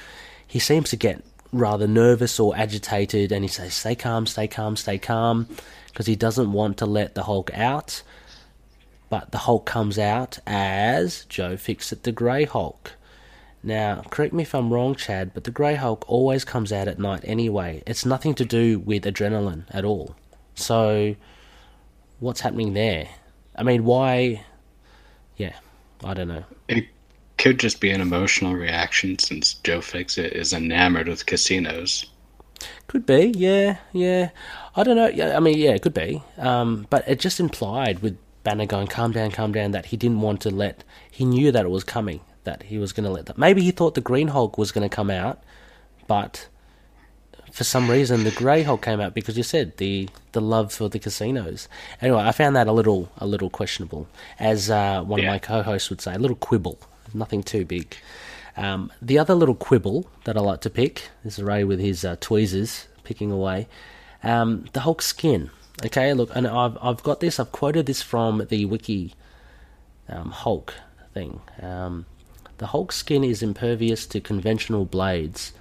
He seems to get rather nervous or agitated, and he says, Stay calm, stay calm, stay calm, because he doesn't want to let the Hulk out. But the Hulk comes out as Joe Fixit the Grey Hulk. Now, correct me if I'm wrong, Chad, but the Grey Hulk always comes out at night anyway. It's nothing to do with adrenaline at all. So, what's happening there? I mean, why? Yeah, I don't know. It could just be an emotional reaction since Joe Fixit is enamored with casinos. Could be, yeah, yeah. I don't know. Yeah, I mean, yeah, it could be. Um, but it just implied with Banner going, "Calm down, calm down," that he didn't want to let. He knew that it was coming. That he was going to let that. Maybe he thought the Green Hulk was going to come out, but for some reason the Grey Hulk came out because you said the the love for the casinos. Anyway, I found that a little a little questionable, as uh, one Yeah. of my co-hosts would say, a little quibble. Nothing too big. Um, the other little quibble that I like to pick is Ray with his uh, tweezers picking away. Um, the Hulk skin. Okay, look, and I've I've got this. I've quoted this from the wiki um, Hulk thing. Um, the Hulk skin is impervious to conventional blades.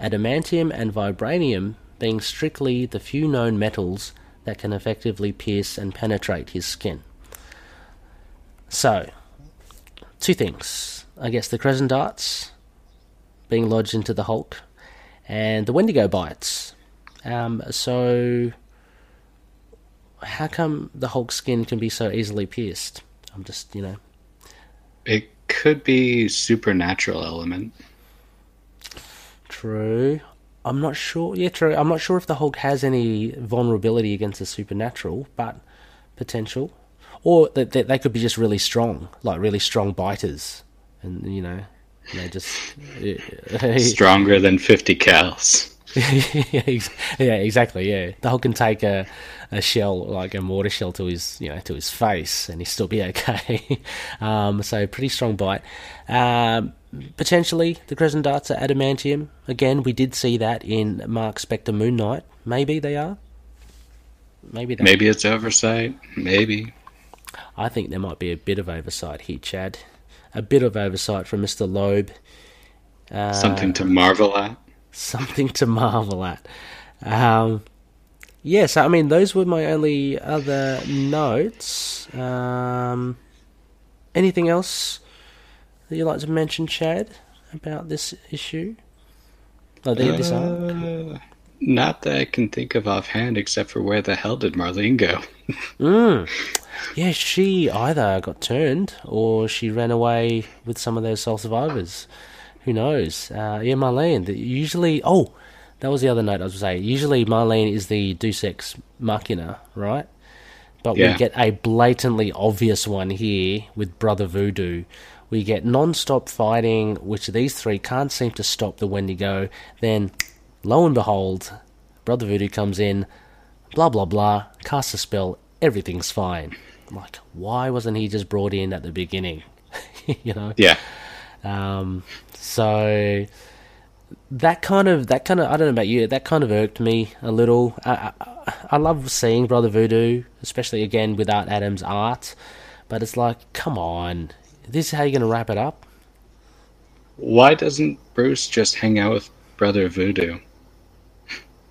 Adamantium and vibranium being strictly the few known metals that can effectively pierce and penetrate his skin. So, two things. I guess the crescent darts being lodged into the Hulk, and the Wendigo bites. Um, so, how come the Hulk skin can be so easily pierced? I'm just, you know, It could be supernatural element. True. I'm not sure. Yeah, true. I'm not sure if the Hulk has any vulnerability against the supernatural, but potential. Or that that they could be just really strong, like really strong biters, and you know, they just Stronger than 50 cows. yeah, yeah, exactly. Yeah, the Hulk can take a, a shell, like a mortar shell, to his you know to his face, and he'd still be okay. um, so pretty strong bite. Um, potentially the Crescent Darts are adamantium. Again, we did see that in Mark Spector Moon Knight. Maybe they are. Maybe they Maybe it's oversight. Maybe. I think there might be a bit of oversight here, Chad. A bit of oversight from Mr. Loeb. Uh, Something to marvel at. something to marvel at. Um, yes, I mean those were my only other notes. Um, anything else that you'd like to mention, Chad, about this issue? Oh, the, this arc? Uh, not that I can think of offhand, except for where the hell did Marlene go? Mm. Yeah, she either got turned or she ran away with some of those soul survivors. Who knows? Uh, yeah, Marlene. Usually, oh, that was the other note I was saying. Usually, Marlene is the Deus Ex Machina, right? But Yeah. we get a blatantly obvious one here with Brother Voodoo. We get non-stop fighting, which these three can't seem to stop the Wendigo. Then, lo and behold, Brother Voodoo comes in, blah blah blah, casts a spell, everything's fine. Like, why wasn't he just brought in at the beginning? you know. Yeah. Um, so that kind of that kind of I don't know about you. That kind of irked me a little. I, I, I love seeing Brother Voodoo, especially again without Adam's art. But it's like, come on, this is how you're going to wrap it up? Why doesn't Bruce just hang out with Brother Voodoo?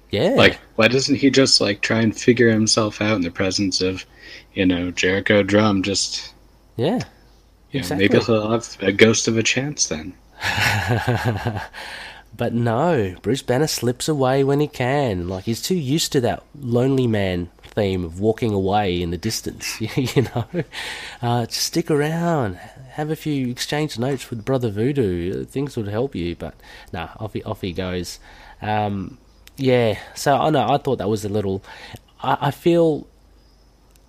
Yeah, Like, why doesn't he just like try and figure himself out in the presence of, you know, Jericho Drumm? Just yeah, you know, Exactly. maybe he'll have a ghost of a chance then. But no, Bruce Banner slips away when he can. Like he's too used to that lonely man theme of walking away in the distance. you know, uh, just stick around, have a few exchange notes with Brother Voodoo. Things would help you. But no, off he off he goes. Um, yeah, so I know I thought that was a little. I, I feel,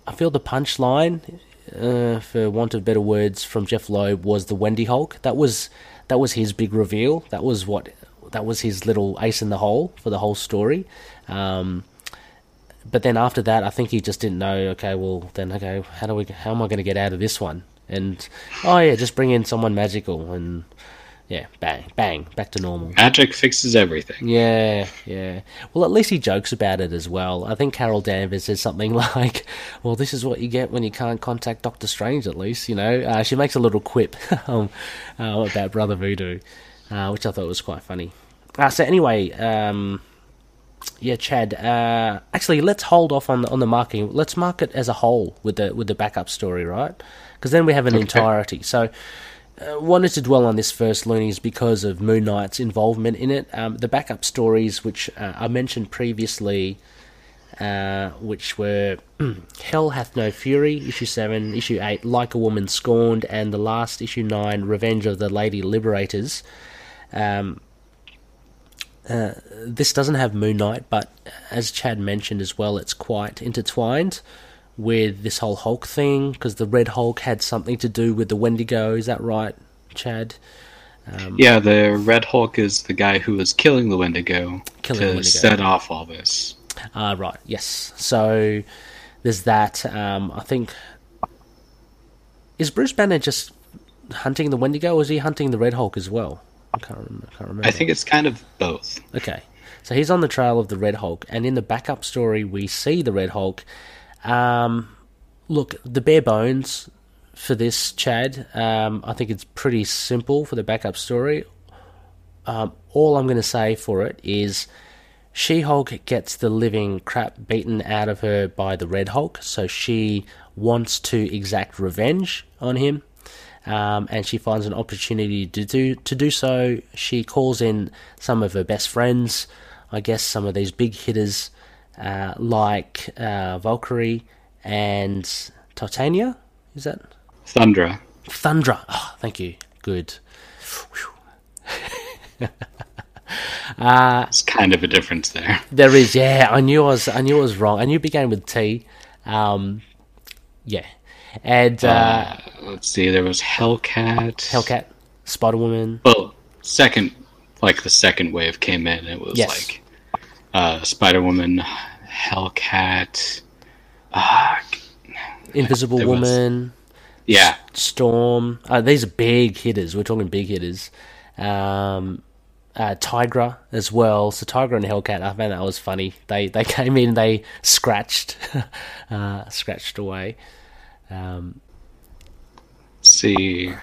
I feel the punchline, uh, for want of better words, from Jeph Loeb was the Wendy Hulk. That was that was his big reveal. That was what that was his little ace in the hole for the whole story. Um, but then after that, I think he just didn't know. Okay, well then, okay, how do we? How am I going to get out of this one? And oh yeah, just bring in someone magical, and yeah, bang, bang, back to normal. Magic fixes everything. Yeah, yeah. Well, at least he jokes about it as well. I think Carol Danvers says something like, "Well, this is what you get when you can't contact Doctor Strange." At least, you know, uh, she makes a little quip um, uh, about Brother Voodoo, uh, which I thought was quite funny. Uh, so anyway, um, yeah, Chad. Uh, actually, let's hold off on the, on the marketing. Let's mark it as a whole with the with the backup story, right? Because then we have an Okay. entirety. So uh, wanted to dwell on this first, Loonies, because of Moon Knight's involvement in it. Um, the backup stories, which uh, I mentioned previously, uh, which were Hell Hath No Fury, issue 7, issue 8, Like a Woman Scorned, and the last issue 9, Revenge of the Lady Liberators. Um, uh, this doesn't have Moon Knight, but as Chad mentioned as well, it's quite intertwined with this whole Hulk thing because the Red Hulk had something to do with the Wendigo. Is that right, Chad? Um, Yeah, the Red Hulk is the guy who was killing the Wendigo Killing to the Wendigo. set off all this. Ah, right. Yes. So there's that. Um, I think is Bruce Banner just hunting the Wendigo, or is he hunting the Red Hulk as well? I can't remember. I can't remember. I think it's kind of both. Okay. So he's on the trail of the Red Hulk, and in the backup story, we see the Red Hulk. Um, look, the bare bones for this, Chad, um, I think it's pretty simple for the backup story. Um, all I'm going to say for it is She Hulk gets the living crap beaten out of her by the Red Hulk, so she wants to exact revenge on him um, and she finds an opportunity to do to do so. She calls in some of her best friends, I guess some of these big hitters uh, like uh, Valkyrie and Titania. Is that Thundra. Thundra? Oh, thank you. Good. Uh, It's kind of a difference there. there is, yeah. I knew I was, I knew I was wrong. I knew it began with T. Um, yeah, and uh, Uh, let's see, there was Hellcat. Hellcat, Spider Woman. Well, second, like the second wave came in. It was Yes. like uh, Spider Woman, Hellcat. Uh, Invisible There was- Woman, Yeah. Storm. Uh, these are big hitters. We're talking big hitters. Um, uh, Tigra as well. So Tigra and Hellcat. I found that was funny. They they came in. They scratched, uh, scratched away. Um, see.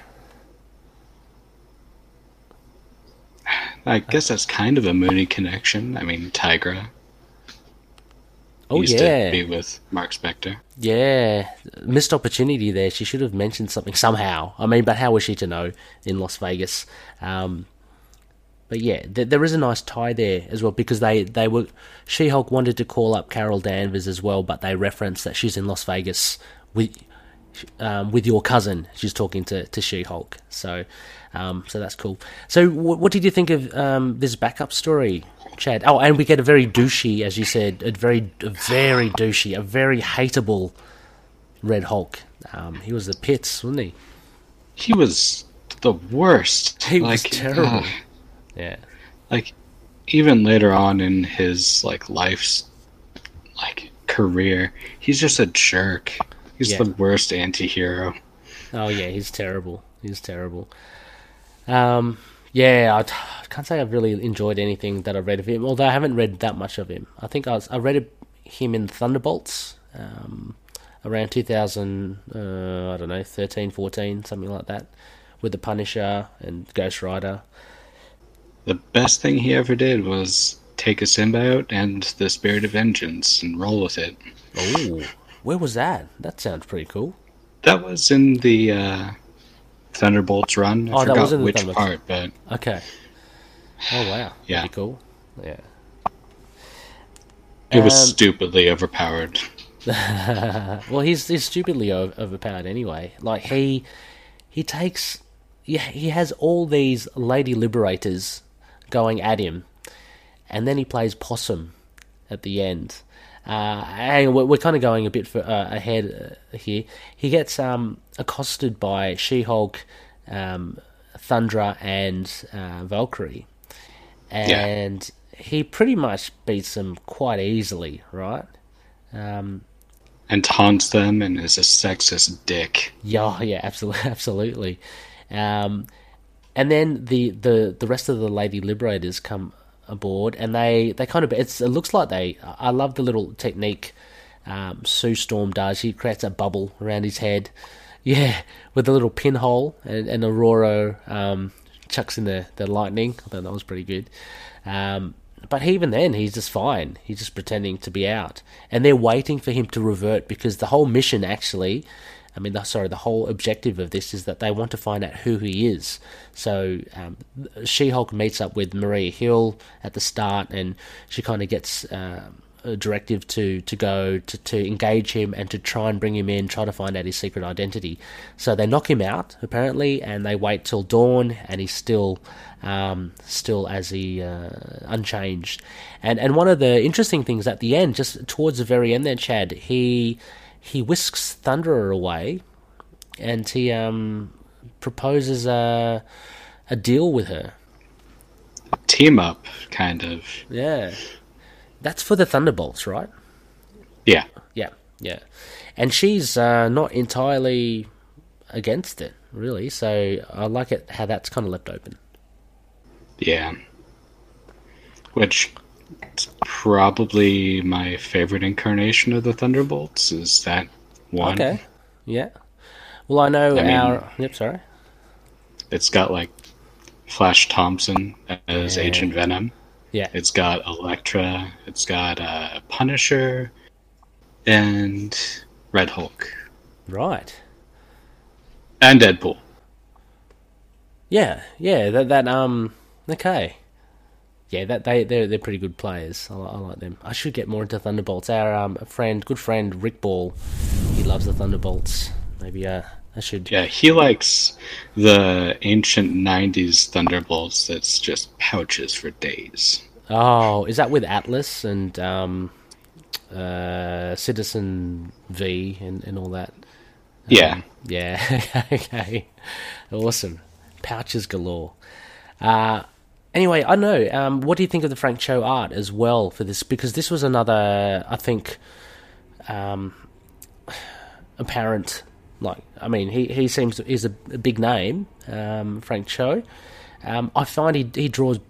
I guess that's kind of a Mooney connection. I mean, Tigra oh used yeah, to be with Mark Spector. yeah. Missed opportunity there. She should have mentioned something somehow. I mean, but how was she to know in Las Vegas? Um, but yeah, th- there is a nice tie there as well because they, they were She Hulk wanted to call up Carol Danvers as well, but they referenced that she's in Las Vegas with um, with your cousin. She's talking to, to She Hulk, so um, so that's cool. So w- what did you think of um, this backup story, Chad? Oh, and we get a very douchey, as you said, a very a very douchey, a very hateable Red Hulk. Um, he was the pits, wasn't he? He was the worst. He was Like, terrible. ugh. Yeah. like even later on in his like life's like career, he's just a jerk. He's Yeah. the worst anti-hero. Oh yeah, he's terrible. He's terrible. Um, yeah, I t- I can't say I've really enjoyed anything that I've read of him. Although I haven't read that much of him. I think I was I read him in Thunderbolts um, around 2000. Uh, I don't know, 13, 14, something like that, with the Punisher and Ghost Rider. The best thing he ever did was take a symbiote and the spirit of vengeance and roll with it. Oh, where was that? That sounds pretty cool. That was in the uh, Thunderbolts run. I Oh, that forgot was in which part, but Okay. Oh wow. Yeah. Pretty cool. Yeah. it was Um, stupidly overpowered. well, he's he's stupidly o- overpowered anyway. Like he he takes yeah he has all these lady liberators going at him, and then he plays possum at the end. Uh, and we're, we're kind of going a bit for, uh, ahead uh, here. He gets um, accosted by She-Hulk, um, Thundra, and uh, Valkyrie, and he pretty much beats them quite easily, right? Um, And taunts them and is a sexist dick. Yeah, yeah, absolutely, absolutely. Um, and then the, the, the rest of the Lady Liberators come aboard, and they, they kind of it's it looks like they. I love the little technique um, Sue Storm does. He creates a bubble around his head, yeah, with a little pinhole, and, and Aurora um, chucks in the, the lightning. I thought that was pretty good. Um, but even then, he's just fine. He's just pretending to be out, and they're waiting for him to revert because the whole mission, actually, I mean, the, sorry, the whole objective of this is that they want to find out who he is. So um, She-Hulk meets up with Maria Hill at the start, and she kind of gets. Uh, a directive to, to go to, to engage him and to try and bring him in, try to find out his secret identity. So they knock him out apparently, and they wait till dawn, and he's still um, still as he uh, unchanged. And and one of the interesting things at the end, just towards the very end, there, Chad, he he whisks Thundra away, and he um, proposes a a deal with her. Team up, kind of. Yeah, that's for the Thunderbolts, right? Yeah. Yeah, yeah. And she's uh, not entirely against it, really. So I like it how that's kind of left open. Yeah. Which is probably my favorite incarnation of the Thunderbolts is that one. Okay. Yeah. Well, I know I mean- Yep. Sorry. It's got like Flash Thompson as Yeah. Agent Venom. Yeah. It's got Elektra. It's got uh, Punisher, and Red Hulk, Right. and Deadpool. Yeah. Yeah. That. That. Um. Okay. Yeah. That they they're they're pretty good players. I, I like them. I should get more into Thunderbolts. Our um friend, good friend Rick Ball, he loves the Thunderbolts. Maybe uh I should. Yeah, he likes the ancient '90s Thunderbolts. That's just pouches for days. Oh, is that with Atlas and um, uh, Citizen V and, and all that? Yeah, Yeah. okay. Awesome. Pouches galore. Uh, anyway, I know. Um, what do you think of the Frank Cho art as well for this? Because this was another, I think, um, apparent Like, I mean, he he seems is a, a big name, um, Frank Cho. Um, I find he he draws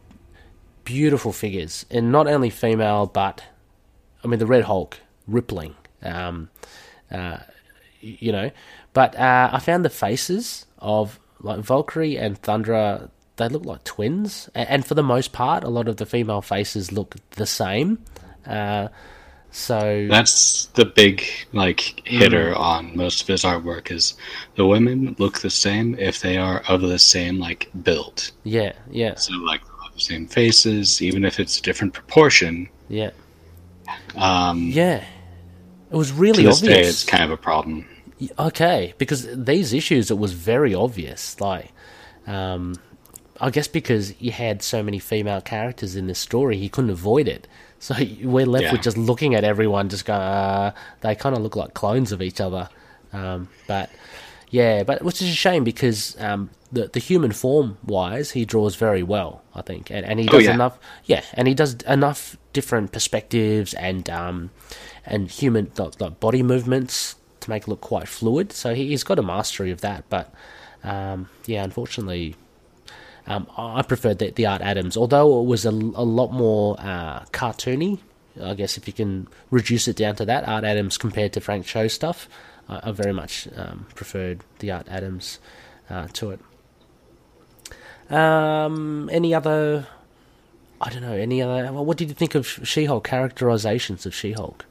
beautiful figures, and not only female, but I mean the Red Hulk, rippling. Um, uh, you know, but uh, I found the faces of like Valkyrie and Thundra. They look like twins, and for the most part, a lot of the female faces look the same. Uh, so that's the big like hitter mm. on most of his artwork is the women look the same if they are of the same like build. Yeah, yeah. So like the same faces, even if it's a different proportion. Yeah. Um, yeah. It was really to this obvious. Day, it's kind of a problem. Okay, because these issues, it was very obvious. Like, um, I guess because you had so many female characters in this story, he couldn't avoid it. So we're left yeah. with just looking at everyone, just going, uh, they kind of look like clones of each other. Um, but yeah, but which is a shame because um, the the human form wise, he draws very well, I think, and, and he oh, does oh, yeah. enough. Yeah, and he does enough different perspectives and um, and human like, like body movements to make it look quite fluid. So he, has got a mastery of that. But um, yeah, unfortunately, um, I preferred the, the, Art Adams, although it was a, a lot more uh, cartoony. I guess if you can reduce it down to that, Art Adams compared to Frank Cho stuff, I, I very much um, preferred the Art Adams uh, to it. Um, any other? I don't know. Any other? What did you think of She-Hulk characterizations of She-Hulk?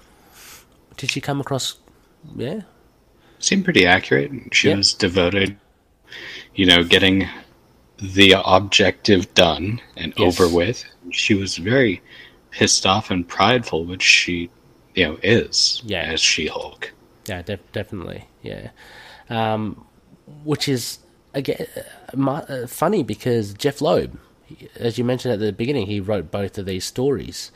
Did she come across yeah. Seemed pretty accurate. She yep. was devoted, you know, getting the objective done and yes. over with. She was very pissed off and prideful, which she, you know, is yeah. as She Hulk. Yeah, def- definitely. Yeah. Um, which is, again, uh, funny because Jeph Loeb, as you mentioned at the beginning, he wrote both of these stories.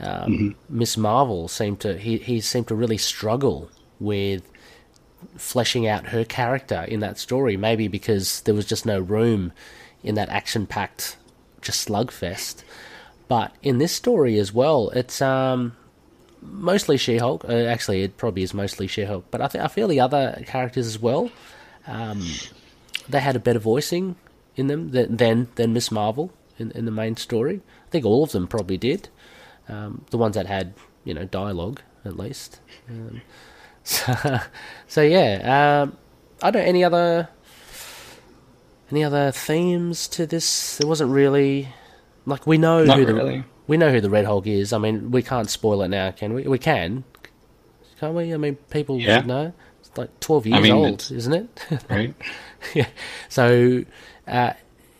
Um, mm-hmm. Miss Marvel seemed to he, he seemed to really struggle with fleshing out her character in that story. Maybe because there was just no room in that action packed just slugfest. But in this story as well, it's um, mostly She Hulk. Uh, actually, it probably is mostly She Hulk. But I, th- I feel the other characters as well. Um, they had a better voicing in them than than, than Miss Marvel in, in the main story. I think all of them probably did. Um, the ones that had you know dialogue at least. Um, so, so yeah, um, I don't any other any other themes to this. There wasn't really like we know Not who the we know who the Red Hulk is. I mean, we can't spoil it now, can we? We can, can't we? I mean, people yeah. know. It's like twelve years I mean, old, isn't it? right. yeah. So. Uh,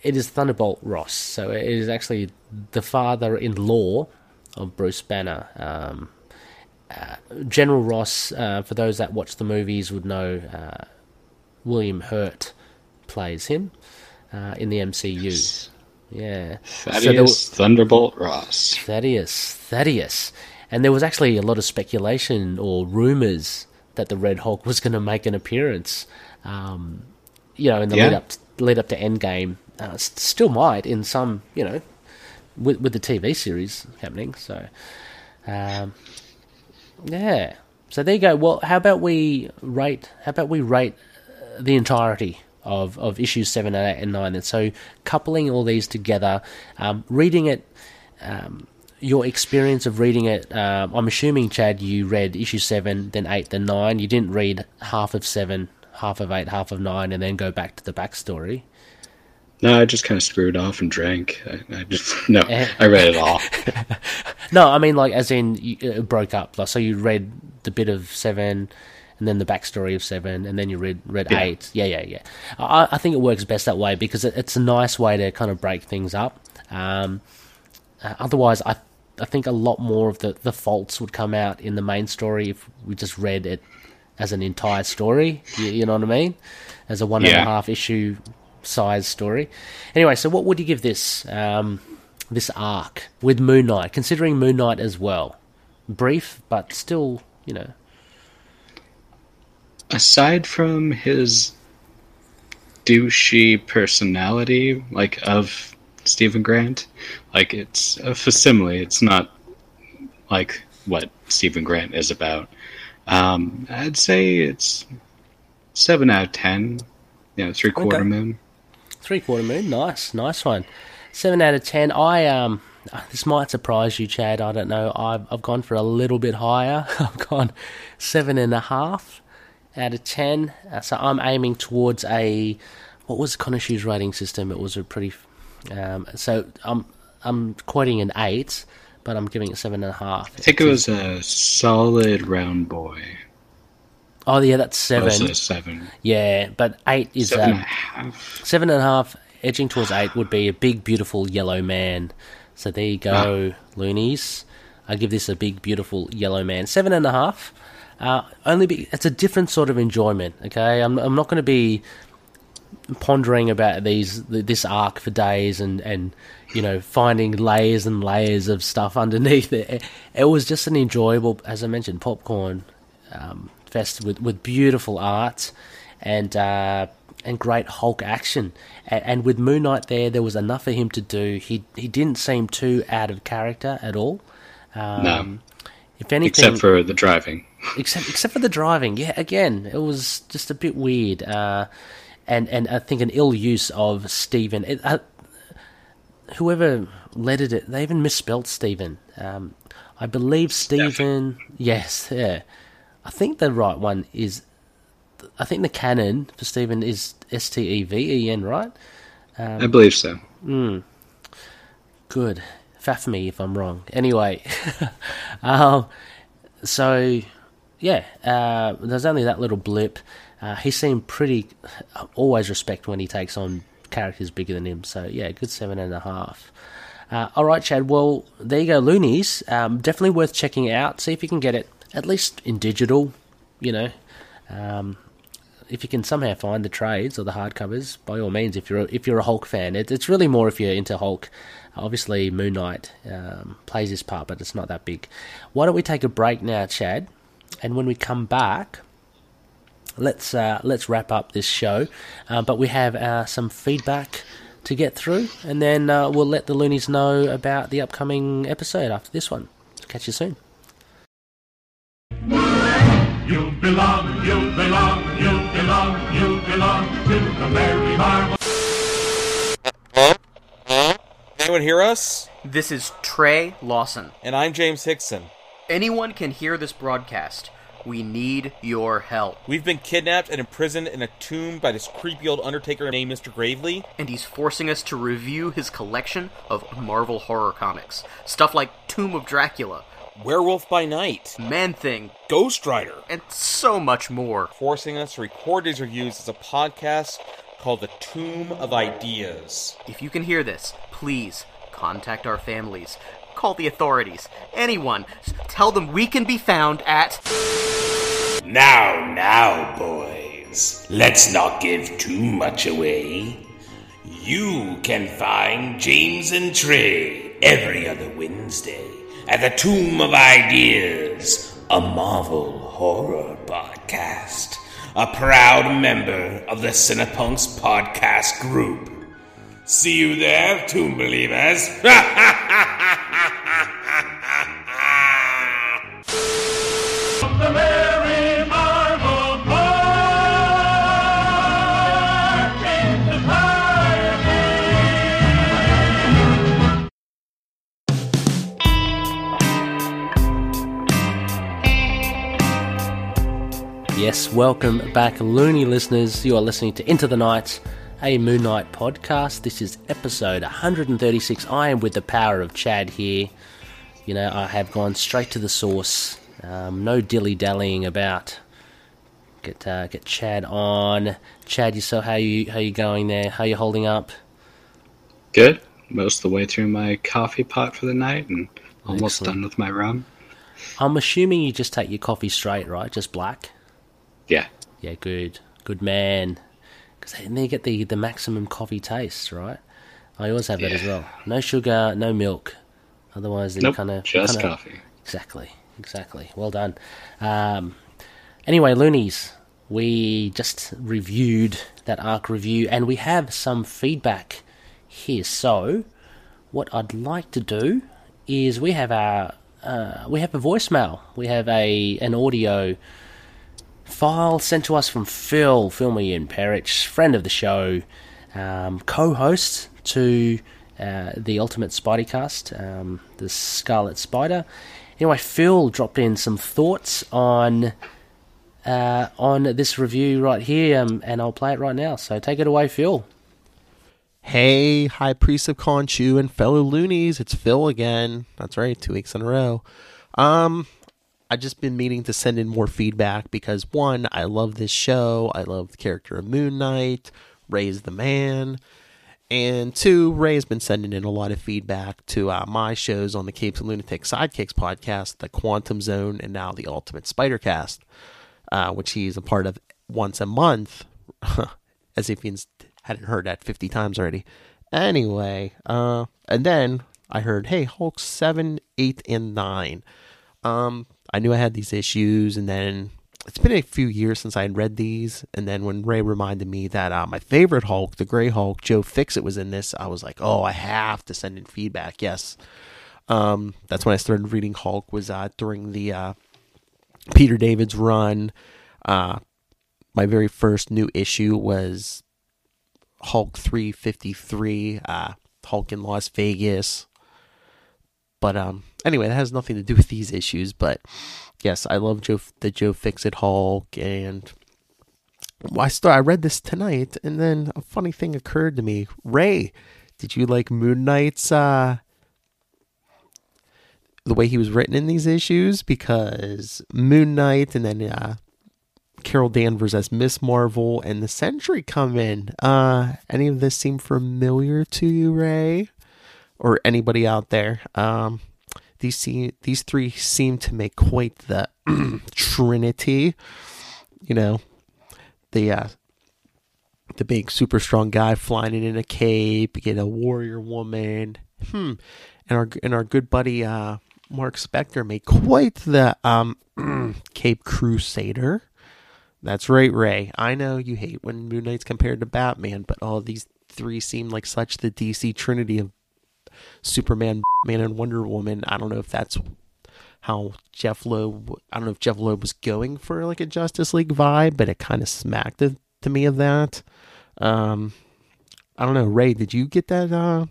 it is Thunderbolt Ross. So it is actually the father-in-law of Bruce Banner. Um, General Ross, uh, for those that watch the movies, would know uh, William Hurt plays him uh, in the MCU. Yes. Yeah. Thaddeus so Thunderbolt Ross. Thaddeus. Thaddeus. And there was actually a lot of speculation or rumors that the Red Hulk was going to make an appearance. Um, you know, in the yeah. lead up to, lead up to Endgame, uh, still might in some, you know, with with the TV series happening. So, um, yeah. So there you go. Well, how about we rate? How about we rate uh, the entirety of of issues seven, and eight, and nine? And so coupling all these together, um, reading it. Um, your experience of reading it, um, I'm assuming, Chad, you read issue 7, then 8, then 9. You didn't read half of 7, half of 8, half of 9, and then go back to the backstory. No, I just kind of screwed off and drank. I, I just no, eh. I read it all. no, I mean like as in you, it broke up. Like so, you read the bit of seven, and then the backstory of seven, and then you read read yeah. eight. Yeah, yeah, yeah. I, I think it works best that way because it, it's a nice way to kind of break things up. Um, uh, otherwise, I I think a lot more of the the faults would come out in the main story if we just read it as an entire story. You, you know what I mean? As a one yeah. and a half issue size story. Anyway, so what would you give this um, this arc with Moon Knight, considering Moon Knight as well? Brief, but still, you know. Aside from his douchey personality, like of Steven Grant, like it's a facsimile. It's not like what Steven Grant is about. Um, I'd say it's seven out of ten. You know, three quarter Okay. moon. Three quarter moon, nice, nice one. Seven out of ten. I um, this might surprise you, Chad. I don't know. I've I've gone for a little bit higher. I've gone seven and a half out of ten. Uh, so I'm aiming towards a what was Khonshu's rating system? It was a pretty. Um, so I'm I'm quoting an eight, but I'm giving it seven and a half. I think it was a solid round boy. Oh yeah, that's seven. Yeah, but eight is Seven and uh, a half. Seven and a half, edging towards eight, would be a big, beautiful yellow man. So there you go, loonies. I give this a big, beautiful yellow man. Seven and a half. Uh, only be, it's a different sort of enjoyment. Okay, I'm I'm not going to be pondering about these this arc for days and and you know finding layers and layers of stuff underneath it. It was just an enjoyable, as I mentioned, popcorn um, fest with with beautiful art and uh, and great Hulk action. And, and with Moon Knight there, there was enough for him to do. He he didn't seem too out of character at all. Um, No. If anything, Except for the driving. except except for the driving. Yeah, again, it was just a bit weird, uh, and and I think an ill use of Stephen. It, uh, whoever lettered it, they even misspelt Stephen. Um, I believe Stephen. Yes, yeah. I think the right one is. I think the canon for Stephen is S T E V E N, right? I believe so. Good. Faff me if I'm wrong. Anyway, um, so yeah, uh, there's only that little blip. Uh, he seemed pretty. Always respect when he takes on characters bigger than him. So yeah, good seven and a half. Uh, all right, Chad. Well, there you go, Loonies. Um, definitely worth checking out. See if you can get it at least in digital. You know, um, if you can somehow find the trades or the hardcovers, by all means. If you're a, if you're a Hulk fan, it, it's really more if you're into Hulk. Obviously, Moon Knight um, plays his part, but it's not that big. Why don't we take a break now, Chad? And when we come back, let's uh, let's wrap up this show. Uh, but we have uh, some feedback to get through, and then uh, we'll let the loonies know about the upcoming episode after this one. Catch you soon. You belong, you belong, you belong, you belong to the Mary Marvel. Anyone hear us? This is Trey Lawson. And I'm James Hickson. Anyone can hear this broadcast. We need your help. We've been kidnapped and imprisoned in a tomb by this creepy old undertaker named Mr. Gravely. And he's forcing us to review his collection of Marvel horror comics. Stuff like Tomb of Dracula, Werewolf by Night, Man Thing, Ghost Rider, and so much more. forcing us to record these reviews as a podcast called The Tomb of Ideas. If you can hear this, please contact our families. Call the authorities. Anyone. Tell them we can be found at. Now, now, boys, let's not give too much away. You can find James and Trey every other Wednesday at the Tomb of Ideas, a Marvel horror podcast, a proud member of the Cinepunks podcast group. See you there, Tomb Believers! Yes, welcome back, loony listeners. You are listening to Into the Night, a Moon Knight podcast. This is episode 136. I am with the power of Chad here. You know, I have gone straight to the source. Um, no dilly dallying about. Get uh, get Chad on. Chad, you so how you how you going there? How you holding up? Good. Most of the way through my coffee pot for the night and almost Excellent. done with my rum. I'm assuming you just take your coffee straight, right? Just black. Yeah. Yeah, good, good man. Because then you get the the maximum coffee taste, right? I always have that as well. No sugar, no milk. Otherwise, then Nope. kind of just coffee. Exactly, exactly. Well done. Um, anyway, loonies, we just reviewed that arc review, and we have some feedback here. So, what I'd like to do is we have our uh, we have a voicemail. We have a an audio file sent to us from Phil, Phil Ian Perich, friend of the show, um, co-host to uh, the Ultimate Spideycast, um, the Scarlet Spider. Anyway, Phil dropped in some thoughts on uh, on this review right here, um, and I'll play it right now. So take it away, Phil. Hey, High Priest of Khonshu and fellow loonies, it's Phil again. That's right, two weeks in a row. Um, I just been meaning to send in more feedback because one, I love this show. I love the character of Moon Knight. Ray's the man. And two, Ray has been sending in a lot of feedback to uh, my shows on the Capes and Lunatic Sidekicks podcast, the Quantum Zone, and now the Ultimate Spidercast, uh, which he's a part of once a month, as if he's hadn't heard that 50 times already. Anyway, uh, and then I heard, hey, Hulk 7, 8, and 9. Um, I knew I had these issues, and then it's been a few years since I had read these. And then when Ray reminded me that uh, my favorite Hulk, the Gray Hulk, Joe Fixit, was in this, I was like, oh, I have to send in feedback. Yes. Um, that's when I started reading Hulk, was uh, during the uh, Peter David's run. Uh, my very first new issue was Hulk 353, uh, Hulk in Las Vegas. But um, anyway, that has nothing to do with these issues. But yes, I love Joe the Joe Fixit Hulk, and I start. I read this tonight, and then a funny thing occurred to me. Ray, did you like Moon Knight's uh, the way he was written in these issues? Because Moon Knight, and then uh, Carol Danvers as Miss Marvel and the Sentry come in. Uh, any of this seem familiar to you, Ray, or anybody out there? Um, these seem, these three seem to make quite the trinity. You know, the uh, the big super strong guy flying in a cape, get a warrior woman. Hmm. And our and our good buddy uh, Mark Spector made quite the um, Cape Crusader. That's right, Ray. I know you hate when Moon Knight's compared to Batman, but all these three seem like such the DC trinity of Superman, Man, and Wonder Woman. I don't know if that's how Jeph Loeb. I don't know if Jeph Loeb was going for like a Justice League vibe, but it kind of smacked it to me of that. Um, I don't know, Ray. Did you get that uh,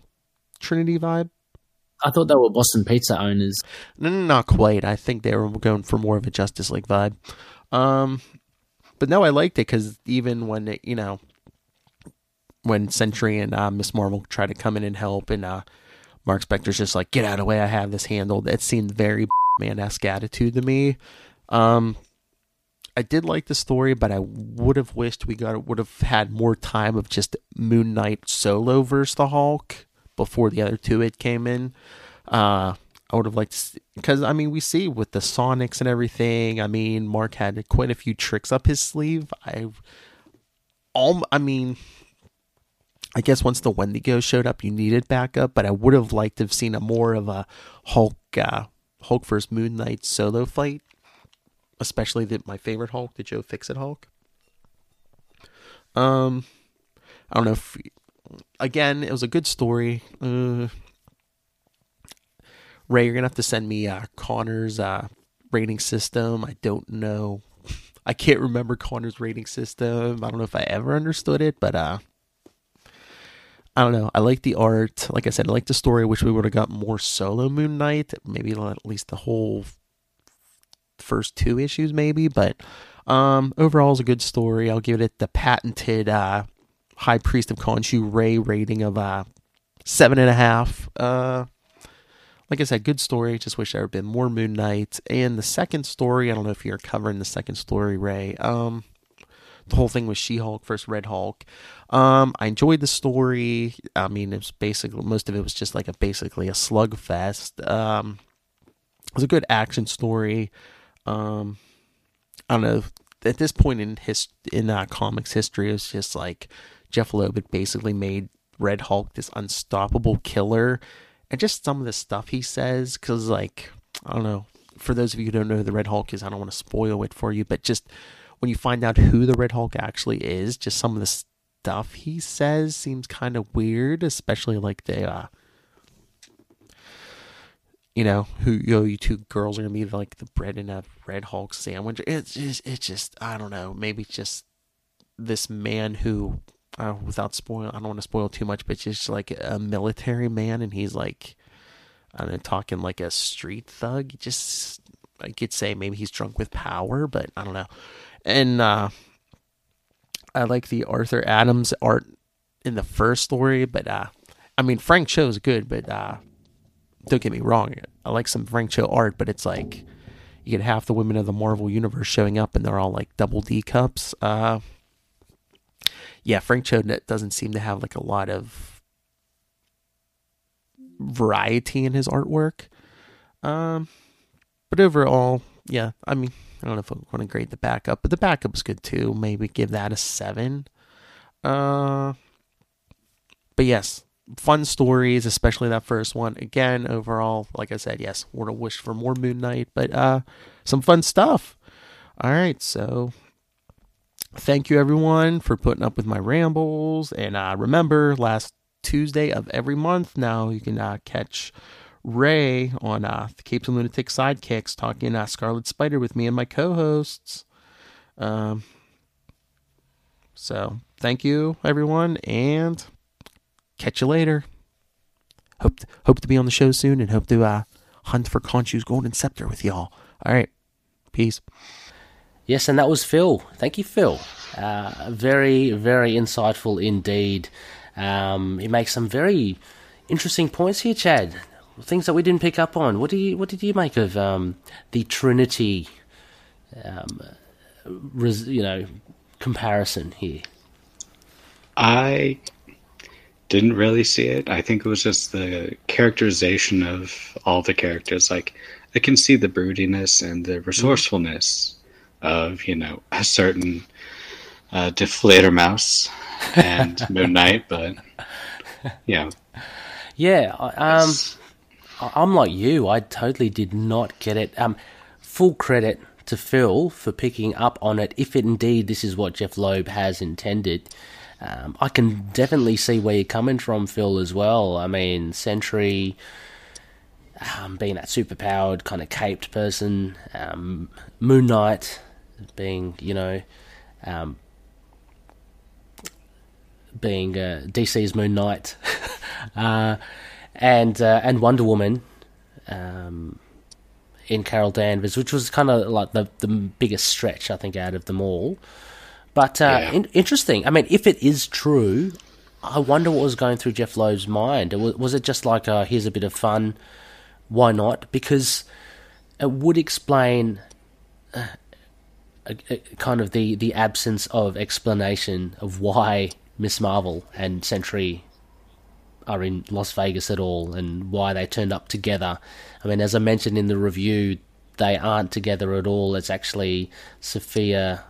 Trinity vibe? I thought they were Boston Pizza owners. No, no, not quite. I think they were going for more of a Justice League vibe. Um, but no, I liked it because even when it, you know, when Sentry and uh, Miss Marvel try to come in and help, and uh, Mark Spector's just like, "Get out of the way, I have this handled." It seemed very man esque attitude to me. Um, I did like the story, but I would have wished we got would have had more time of just Moon Knight solo versus the Hulk before the other two it came in. Uh, I would have liked because I mean we see with the Sonics and everything. I mean Mark had quite a few tricks up his sleeve. I, all I mean, I guess once the Wendigo showed up, you needed backup. But I would have liked to have seen a more of a Hulk uh, Hulk versus Moon Knight solo fight, especially the, my favorite Hulk, the Joe Fixit Hulk. Um, I don't know if again it was a good story. Uh, Ray, you're gonna have to send me uh, Connor's uh, rating system. I don't know. I can't remember Connor's rating system. I don't know if I ever understood it, but uh, I don't know. I like the art. Like I said, I like the story. I wish we would have got more solo Moon Knight. Maybe at least the whole first two issues, maybe. But um, overall, it's a good story. I'll give it the patented uh, High Priest of Khonshu Ray rating of uh, seven and a half. Uh, like I said, good story. Just wish there had been more Moon Knight. And the second story, I don't know if you're covering the second story, Ray. Um, the whole thing was She Hulk versus Red Hulk. Um, I enjoyed the story. I mean, it's basically most of it was just like a basically a slugfest. Um, it was a good action story. Um, I don't know. At this point in his in uh, comics history, it was just like Jeph Loeb had basically made Red Hulk this unstoppable killer and just some of the stuff he says because like i don't know for those of you who don't know who the red hulk is i don't want to spoil it for you but just when you find out who the red hulk actually is just some of the stuff he says seems kind of weird especially like the uh you know, who you know, you two girls are gonna be like the bread and a Red Hulk sandwich. It's just, it's just, I don't know. Maybe just this man who, uh, without spoil, I don't want to spoil too much, but just like a military man, and he's like, I don't know, talking like a street thug. Just, I could say maybe he's drunk with power, but I don't know. And uh, I like the Arthur Adams art in the first story, but uh, I mean Frank Cho is good, but uh, don't get me wrong, I like some Frank Cho art, but it's like you get half the women of the Marvel universe showing up, and they're all like double D cups. Uh, yeah, Frank Cho doesn't seem to have like a lot of variety in his artwork. Um, but overall, yeah, I mean, I don't know if I want to grade the backup, but the backup is good too. Maybe give that a seven. Uh, but yes, fun stories, especially that first one. Again, overall, like I said, yes, would have wished for more Moon Knight, but uh, some fun stuff. All right, so thank you everyone for putting up with my rambles, and uh, remember, last Tuesday of every month now you can uh, catch Ray on uh, the Capes and Lunatic Sidekicks talking uh, Scarlet Spider with me and my co-hosts. Um, so thank you everyone, and catch you later. Hope to, hope to be on the show soon, and hope to uh, hunt for Khonshu's golden scepter with y'all. All right, peace. Yes, and that was Phil. Thank you, Phil. Uh, very, very insightful indeed. Um, he makes some very interesting points here, Chad. Things that we didn't pick up on. What do you What did you make of um, the Trinity? Um, res, you know, comparison here. I didn't really see it. I think it was just the characterization of all the characters. Like I can see the broodiness and the resourcefulness of you know a certain uh, Deflator Mouse and Moon Knight, but yeah, yeah. Um, I'm like you. I totally did not get it. Um, full credit to Phil for picking up on it. If indeed this is what Jeph Loeb has intended. Um, I can definitely see where you're coming from, Phil, as well. I mean, Sentry um, being that superpowered kind of caped person, um, Moon Knight being, you know, um, being uh, DC's Moon Knight, uh, and uh, and Wonder Woman um, in Carol Danvers, which was kind of like the the biggest stretch I think out of them all. But uh, Yeah. in- interesting. I mean, if it is true, I wonder what was going through Jeph Loeb's mind. Was, was it just like, uh, here's a bit of fun, why not? Because it would explain uh, a, a, kind of the, the absence of explanation of why Miss Marvel and Sentry are in Las Vegas at all and why they turned up together. I mean, as I mentioned in the review, they aren't together at all. It's actually Sophia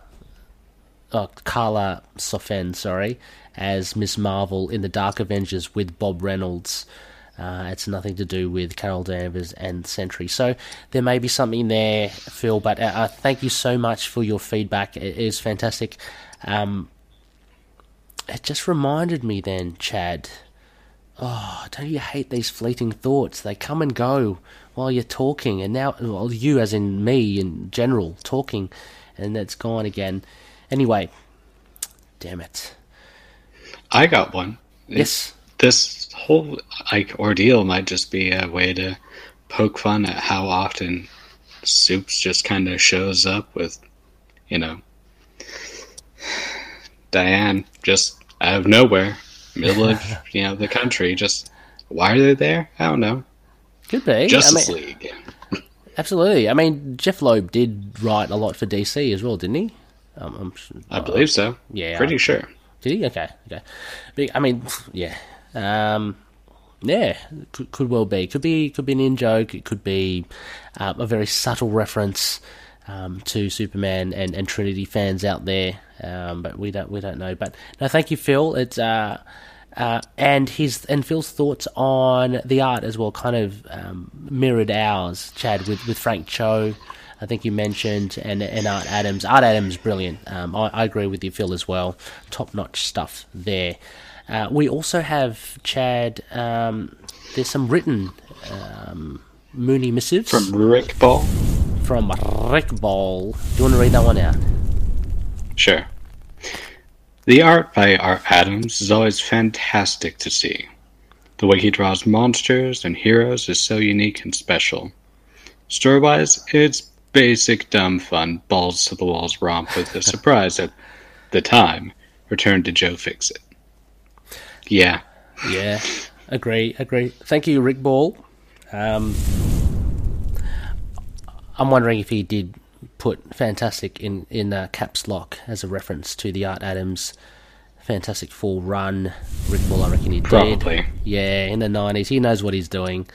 uh, Karla Sofen, sorry, as Miss Marvel in the Dark Avengers with Bob Reynolds. Uh, it's nothing to do with Carol Danvers and Sentry. So there may be something there, Phil. But uh, uh, thank you so much for your feedback. It is fantastic. Um, it just reminded me then, Chad. Oh, don't you hate these fleeting thoughts? They come and go while you're talking, and now, well, you as in me in general, talking, and it's gone again. Anyway, damn it. I got one. Yes. This whole like ordeal might just be a way to poke fun at how often Soups just kind of shows up with, you know, Diane just out of nowhere, middle of you know the country. Just why are they there? I don't know. Could be. Justice I mean, League. Absolutely. I mean, Jeph Loeb did write a lot for DC as well, didn't he? Um, I believe so. Yeah. pretty sure. Did he? Okay. Okay. But, I mean, yeah. Um, yeah, could, could well be. Could be. Could be an in joke. It could be um, a very subtle reference um, to Superman and, and Trinity fans out there. Um, but we don't. We don't know. But no, thank you, Phil. It's uh, uh, and his and Phil's thoughts on the art as well, kind of um, mirrored ours, Chad, with with Frank Cho. I think you mentioned and and Art Adams. Art Adams, brilliant. Um, I, I agree with you, Phil, as well. Top notch stuff there. Uh, we also have Chad. Um, there's some written um, Mooney missives From Rick Ball? From Rick Ball. Do you want to read that one out? Sure. The art by Art Adams is always fantastic to see. The way he draws monsters and heroes is so unique and special. Story wise, it's basic dumb fun, balls to the walls romp with a surprise at the time. Return to Joe Fixit. Yeah. Yeah, agree, agree. Thank you, Rick Ball. Um, I'm wondering if he did put "fantastic" in in uh, caps lock as a reference to the Art Adams Fantastic Four run. Rick Ball, I reckon he Probably. did. Yeah, in the '90s, he knows what he's doing.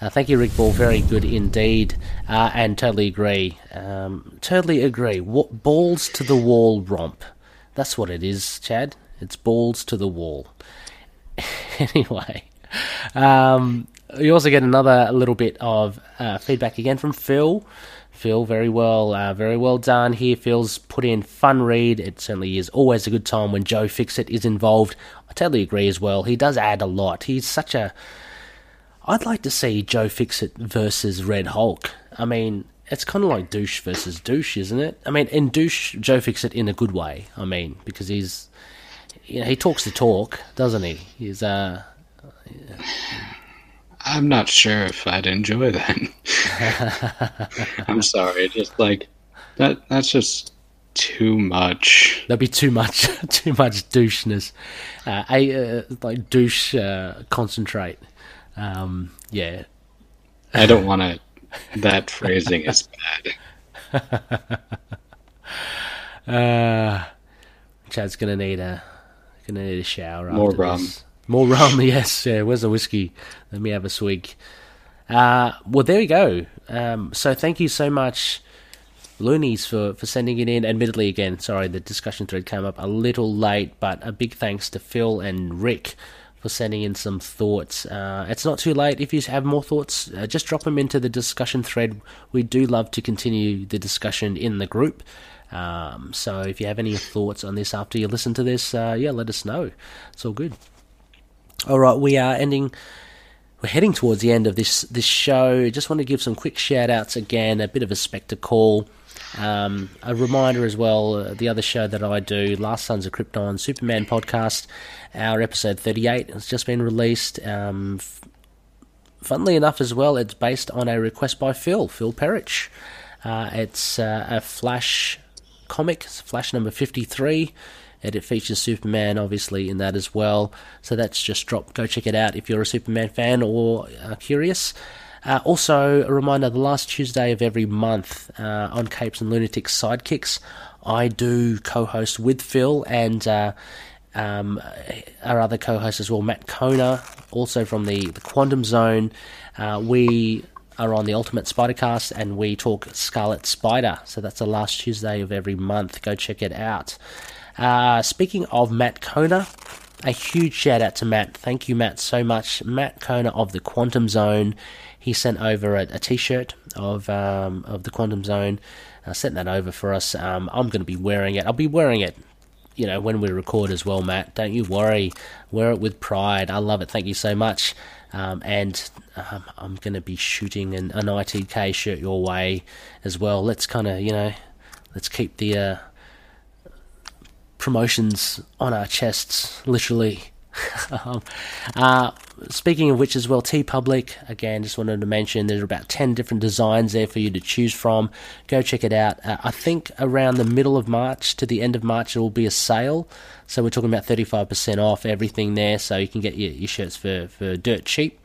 Uh, thank you, Rick Ball. Very good indeed, uh, and totally agree. Um, totally agree. What balls to the wall romp? That's what it is, Chad. It's balls to the wall. anyway, um, we also get another little bit of uh, feedback again from Phil. Phil, very well, uh, very well done here. Phil's put in fun read. It certainly is always a good time when Joe Fixit is involved. I totally agree as well. He does add a lot. He's such a. I'd like to see Joe Fixit versus Red Hulk. I mean, it's kind of like douche versus douche, isn't it? I mean, in douche, Joe Fixit in a good way. I mean, because he's, you know, he talks the talk, doesn't he? He's uh, I'm not sure if I'd enjoy that. I'm sorry, just like that that's just too much. There'll be too much, too much doucheness. Uh, a uh, like douche uh, concentrate. Um, yeah, I don't want to. That phrasing is bad. uh, Chad's gonna need a gonna need a shower. More rum. this. More rum. Yes. Yeah. Where's the whiskey? Let me have a swig. Uh, well, there we go. Um, so thank you so much, Loonies, for, for sending it in. Admittedly, again, sorry, the discussion thread came up a little late, but a big thanks to Phil and Rick for sending in some thoughts. Uh, it's not too late. If you have more thoughts, uh, just drop them into the discussion thread. We do love to continue the discussion in the group. Um, so if you have any thoughts on this after you listen to this, uh, yeah, let us know. It's all good. All right, we are ending. We're heading towards the end of this this show. Just want to give some quick shout outs again. A bit of a spectacle. Um, a reminder as well. Uh, the other show that I do, Last Sons of Krypton Superman podcast. Our episode thirty eight has just been released. Um, f- funnily enough, as well, it's based on a request by Phil Phil Perrich. Uh, it's uh, a Flash comic, Flash number fifty three and it features Superman obviously in that as well. So that's just dropped. Go check it out if you're a Superman fan or uh, curious. Uh, also, a reminder: the last Tuesday of every month uh, on Capes and Lunatics Sidekicks, I do co-host with Phil and uh, um, our other co-host as well, Matt Kona, also from the, the Quantum Zone. Uh, we are on the Ultimate Spidercast and we talk Scarlet Spider. So that's the last Tuesday of every month. Go check it out. Uh, speaking of Matt Kona, a huge shout out to Matt. Thank you, Matt, so much. Matt Kona of the Quantum Zone. He sent over a, a T-shirt of um, of the Quantum Zone. Uh, sent that over for us. Um, I'm going to be wearing it. I'll be wearing it. You know, when we record as well, Matt. Don't you worry. Wear it with pride. I love it. Thank you so much. Um, and um, I'm going to be shooting an, an ITK shirt your way as well. Let's kind of, you know, let's keep the uh, promotions on our chests, literally. um, uh, speaking of which, as well, TeePublic, again, just wanted to mention there's about 10 different designs there for you to choose from. Go check it out. Uh, I think around the middle of March to the end of March, there will be a sale. So we're talking about 35% off everything there, so you can get your, your shirts for, for dirt cheap.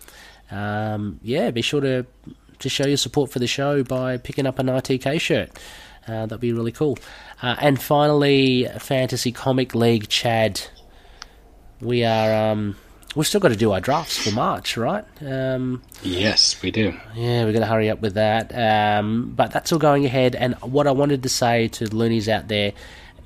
Um, yeah, be sure to, to show your support for the show by picking up an ITK shirt. Uh, that'd be really cool. Uh, and finally, Fantasy Comic League, Chad. We are um, we've still got to do our drafts for March, right? Um, Yes, we do. yeah, we've got to hurry up with that. Um, but that's all going ahead. And what I wanted to say to the loonies out there,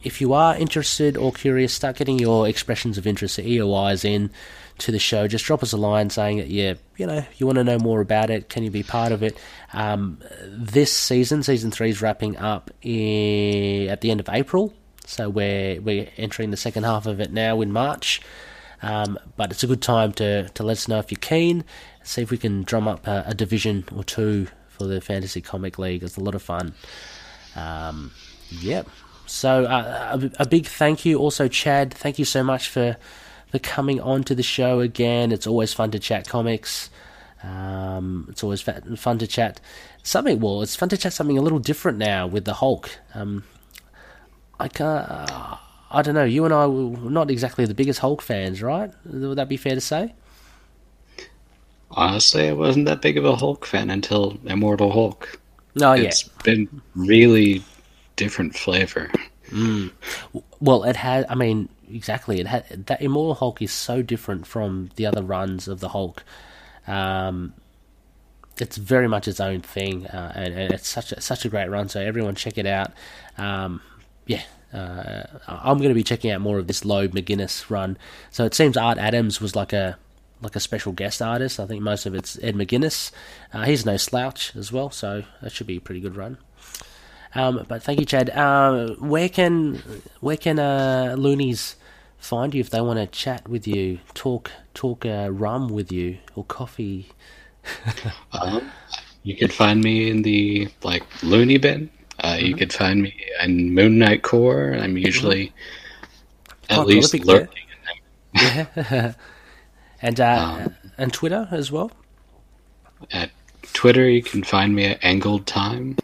if you are interested or curious, start getting your expressions of interest, the EOIs in to the show. Just drop us a line saying that yeah, you know, you want to know more about it. Can you be part of it? Um, this season, season three is wrapping up i- at the end of April, so we're we're entering the second half of it now in March. Um, but it's a good time to, to let us know if you're keen. See if we can drum up a, a division or two for the Fantasy Comic League. It's a lot of fun. Um, yep. So uh, a, a big thank you also, Chad. Thank you so much for for coming on to the show again. It's always fun to chat comics. Um, it's always fun to chat something. Well, it's fun to chat something a little different now with the Hulk. Um, I can't. Uh, I don't know. You and I were not exactly the biggest Hulk fans, right? Would that be fair to say? Honestly, I wasn't that big of a Hulk fan until Immortal Hulk. Oh yeah. It's been really different flavor. Well, it had. I mean, exactly. It had that Immortal Hulk is so different from the other runs of the Hulk. Um, it's very much its own thing, uh, and, and it's such a, such a great run. So everyone, check it out. Um, yeah, uh, I'm going to be checking out more of this Loeb McGuinness run. So it seems Art Adams was like a like a special guest artist. I think most of it's Ed McGuinness. Uh, he's no slouch as well, so that should be a pretty good run. Um, but thank you, Chad. Uh, where can where can uh, loonies find you if they want to chat with you, talk talk uh, rum with you or coffee? Um, you could find me in the like loony bin. Uh, You could find me in Moon Knight Core. I'm usually at Quite least lurking Yeah, and uh, and Twitter as well. at Twitter. You can find me at Angled Time.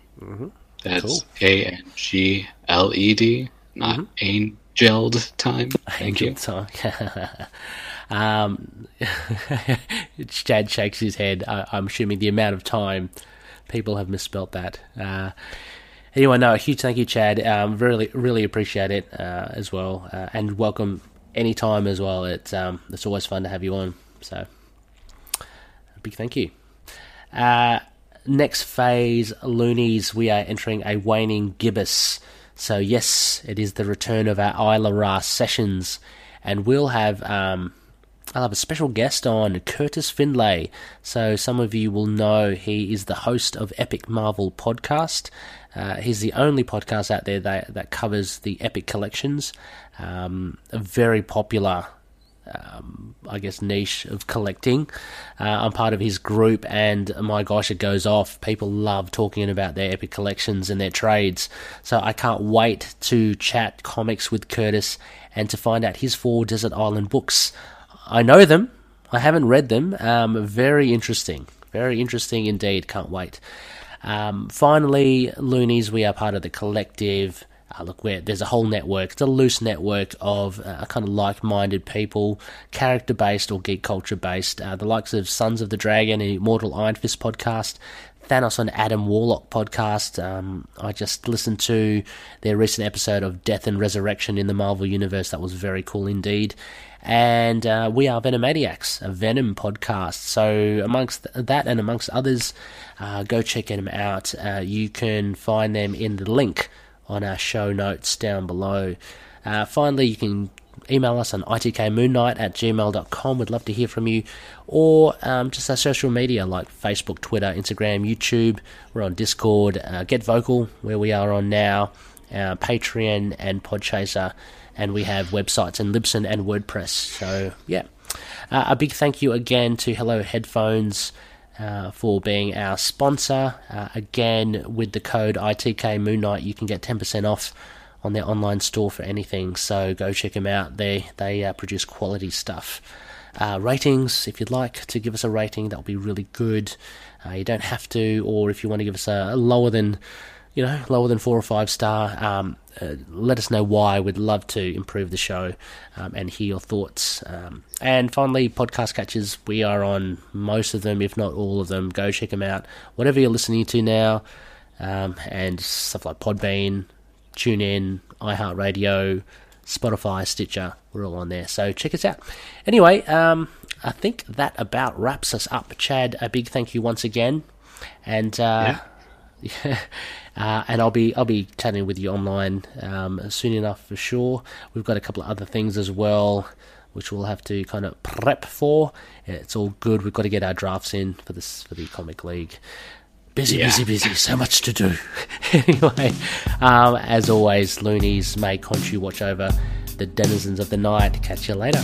That's A N G L E D, not Angeled Time. Thank you. Time. um, Chad shakes his head. I, I'm assuming the amount of time people have misspelt that. Uh, anyway, no, a huge thank you, Chad. Um, really, really appreciate it uh, as well, uh, and welcome anytime as well. It's um, it's always fun to have you on. So, a big thank you. Uh, next phase, loonies, we are entering a waning gibbous. So yes, it is the return of our Isla Ra sessions, and we'll have um, I'll have a special guest on Curtis Findlay. So some of you will know he is the host of Epic Marvel podcast. Uh, he's the only podcast out there that that covers the Epic collections. Um, very popular um, I guess, niche of collecting. Uh, I'm part of his group, and my gosh, it goes off. People love talking about their epic collections and their trades. So I can't wait to chat comics with Curtis and to find out his four Desert Island books. I know them, I haven't read them. Um, very interesting. Very interesting indeed. Can't wait. Um, finally, Loonies, we are part of the collective. Uh, look, where there's a whole network. It's a loose network of uh, kind of like-minded people, character-based or geek culture-based. Uh, the likes of Sons of the Dragon Immortal Iron Fist podcast, Thanos and Adam Warlock podcast. Um, I just listened to their recent episode of Death and Resurrection in the Marvel Universe. That was very cool indeed. And uh, we are Venomaniacs, a Venom podcast. So amongst that and amongst others, uh, go check them out. Uh, you can find them in the link on our show notes down below. Uh, finally, you can email us on itkmoonnight at gmail.com. We'd love to hear from you. Or um, just our social media like Facebook, Twitter, Instagram, YouTube. We're on Discord, uh, Get Vocal, where we are on now, uh, Patreon, and Podchaser. And we have websites in Libsyn and WordPress. So, yeah. Uh, a big thank you again to Hello Headphones uh, for being our sponsor. Uh, again, with the code ITK Moon Knight, you can get 10% off on their online store for anything. So go check them out. They they uh, produce quality stuff. Uh, ratings, if you'd like to give us a rating, that would be really good. Uh, you don't have to, or if you want to give us a, a lower than, you know, lower than four or five star, um, uh, let us know why. We'd love to improve the show um, and hear your thoughts. Um, and finally, podcast catches. We are on most of them, if not all of them. Go check them out. Whatever you're listening to now, um, and stuff like Podbean, TuneIn, iHeartRadio, Spotify, Stitcher. We're all on there. So check us out. Anyway, um, I think that about wraps us up. Chad, a big thank you once again. And uh, uh, and I'll be I'll be chatting with you online um, soon enough for sure. We've got a couple of other things as well, which we'll have to kind of prep for. It's all good. We've got to get our drafts in for this for the comic league. Busy, Yeah. busy, busy. So much to do. anyway, um, as always, loonies may Khonshu watch over the denizens of the night. Catch you later.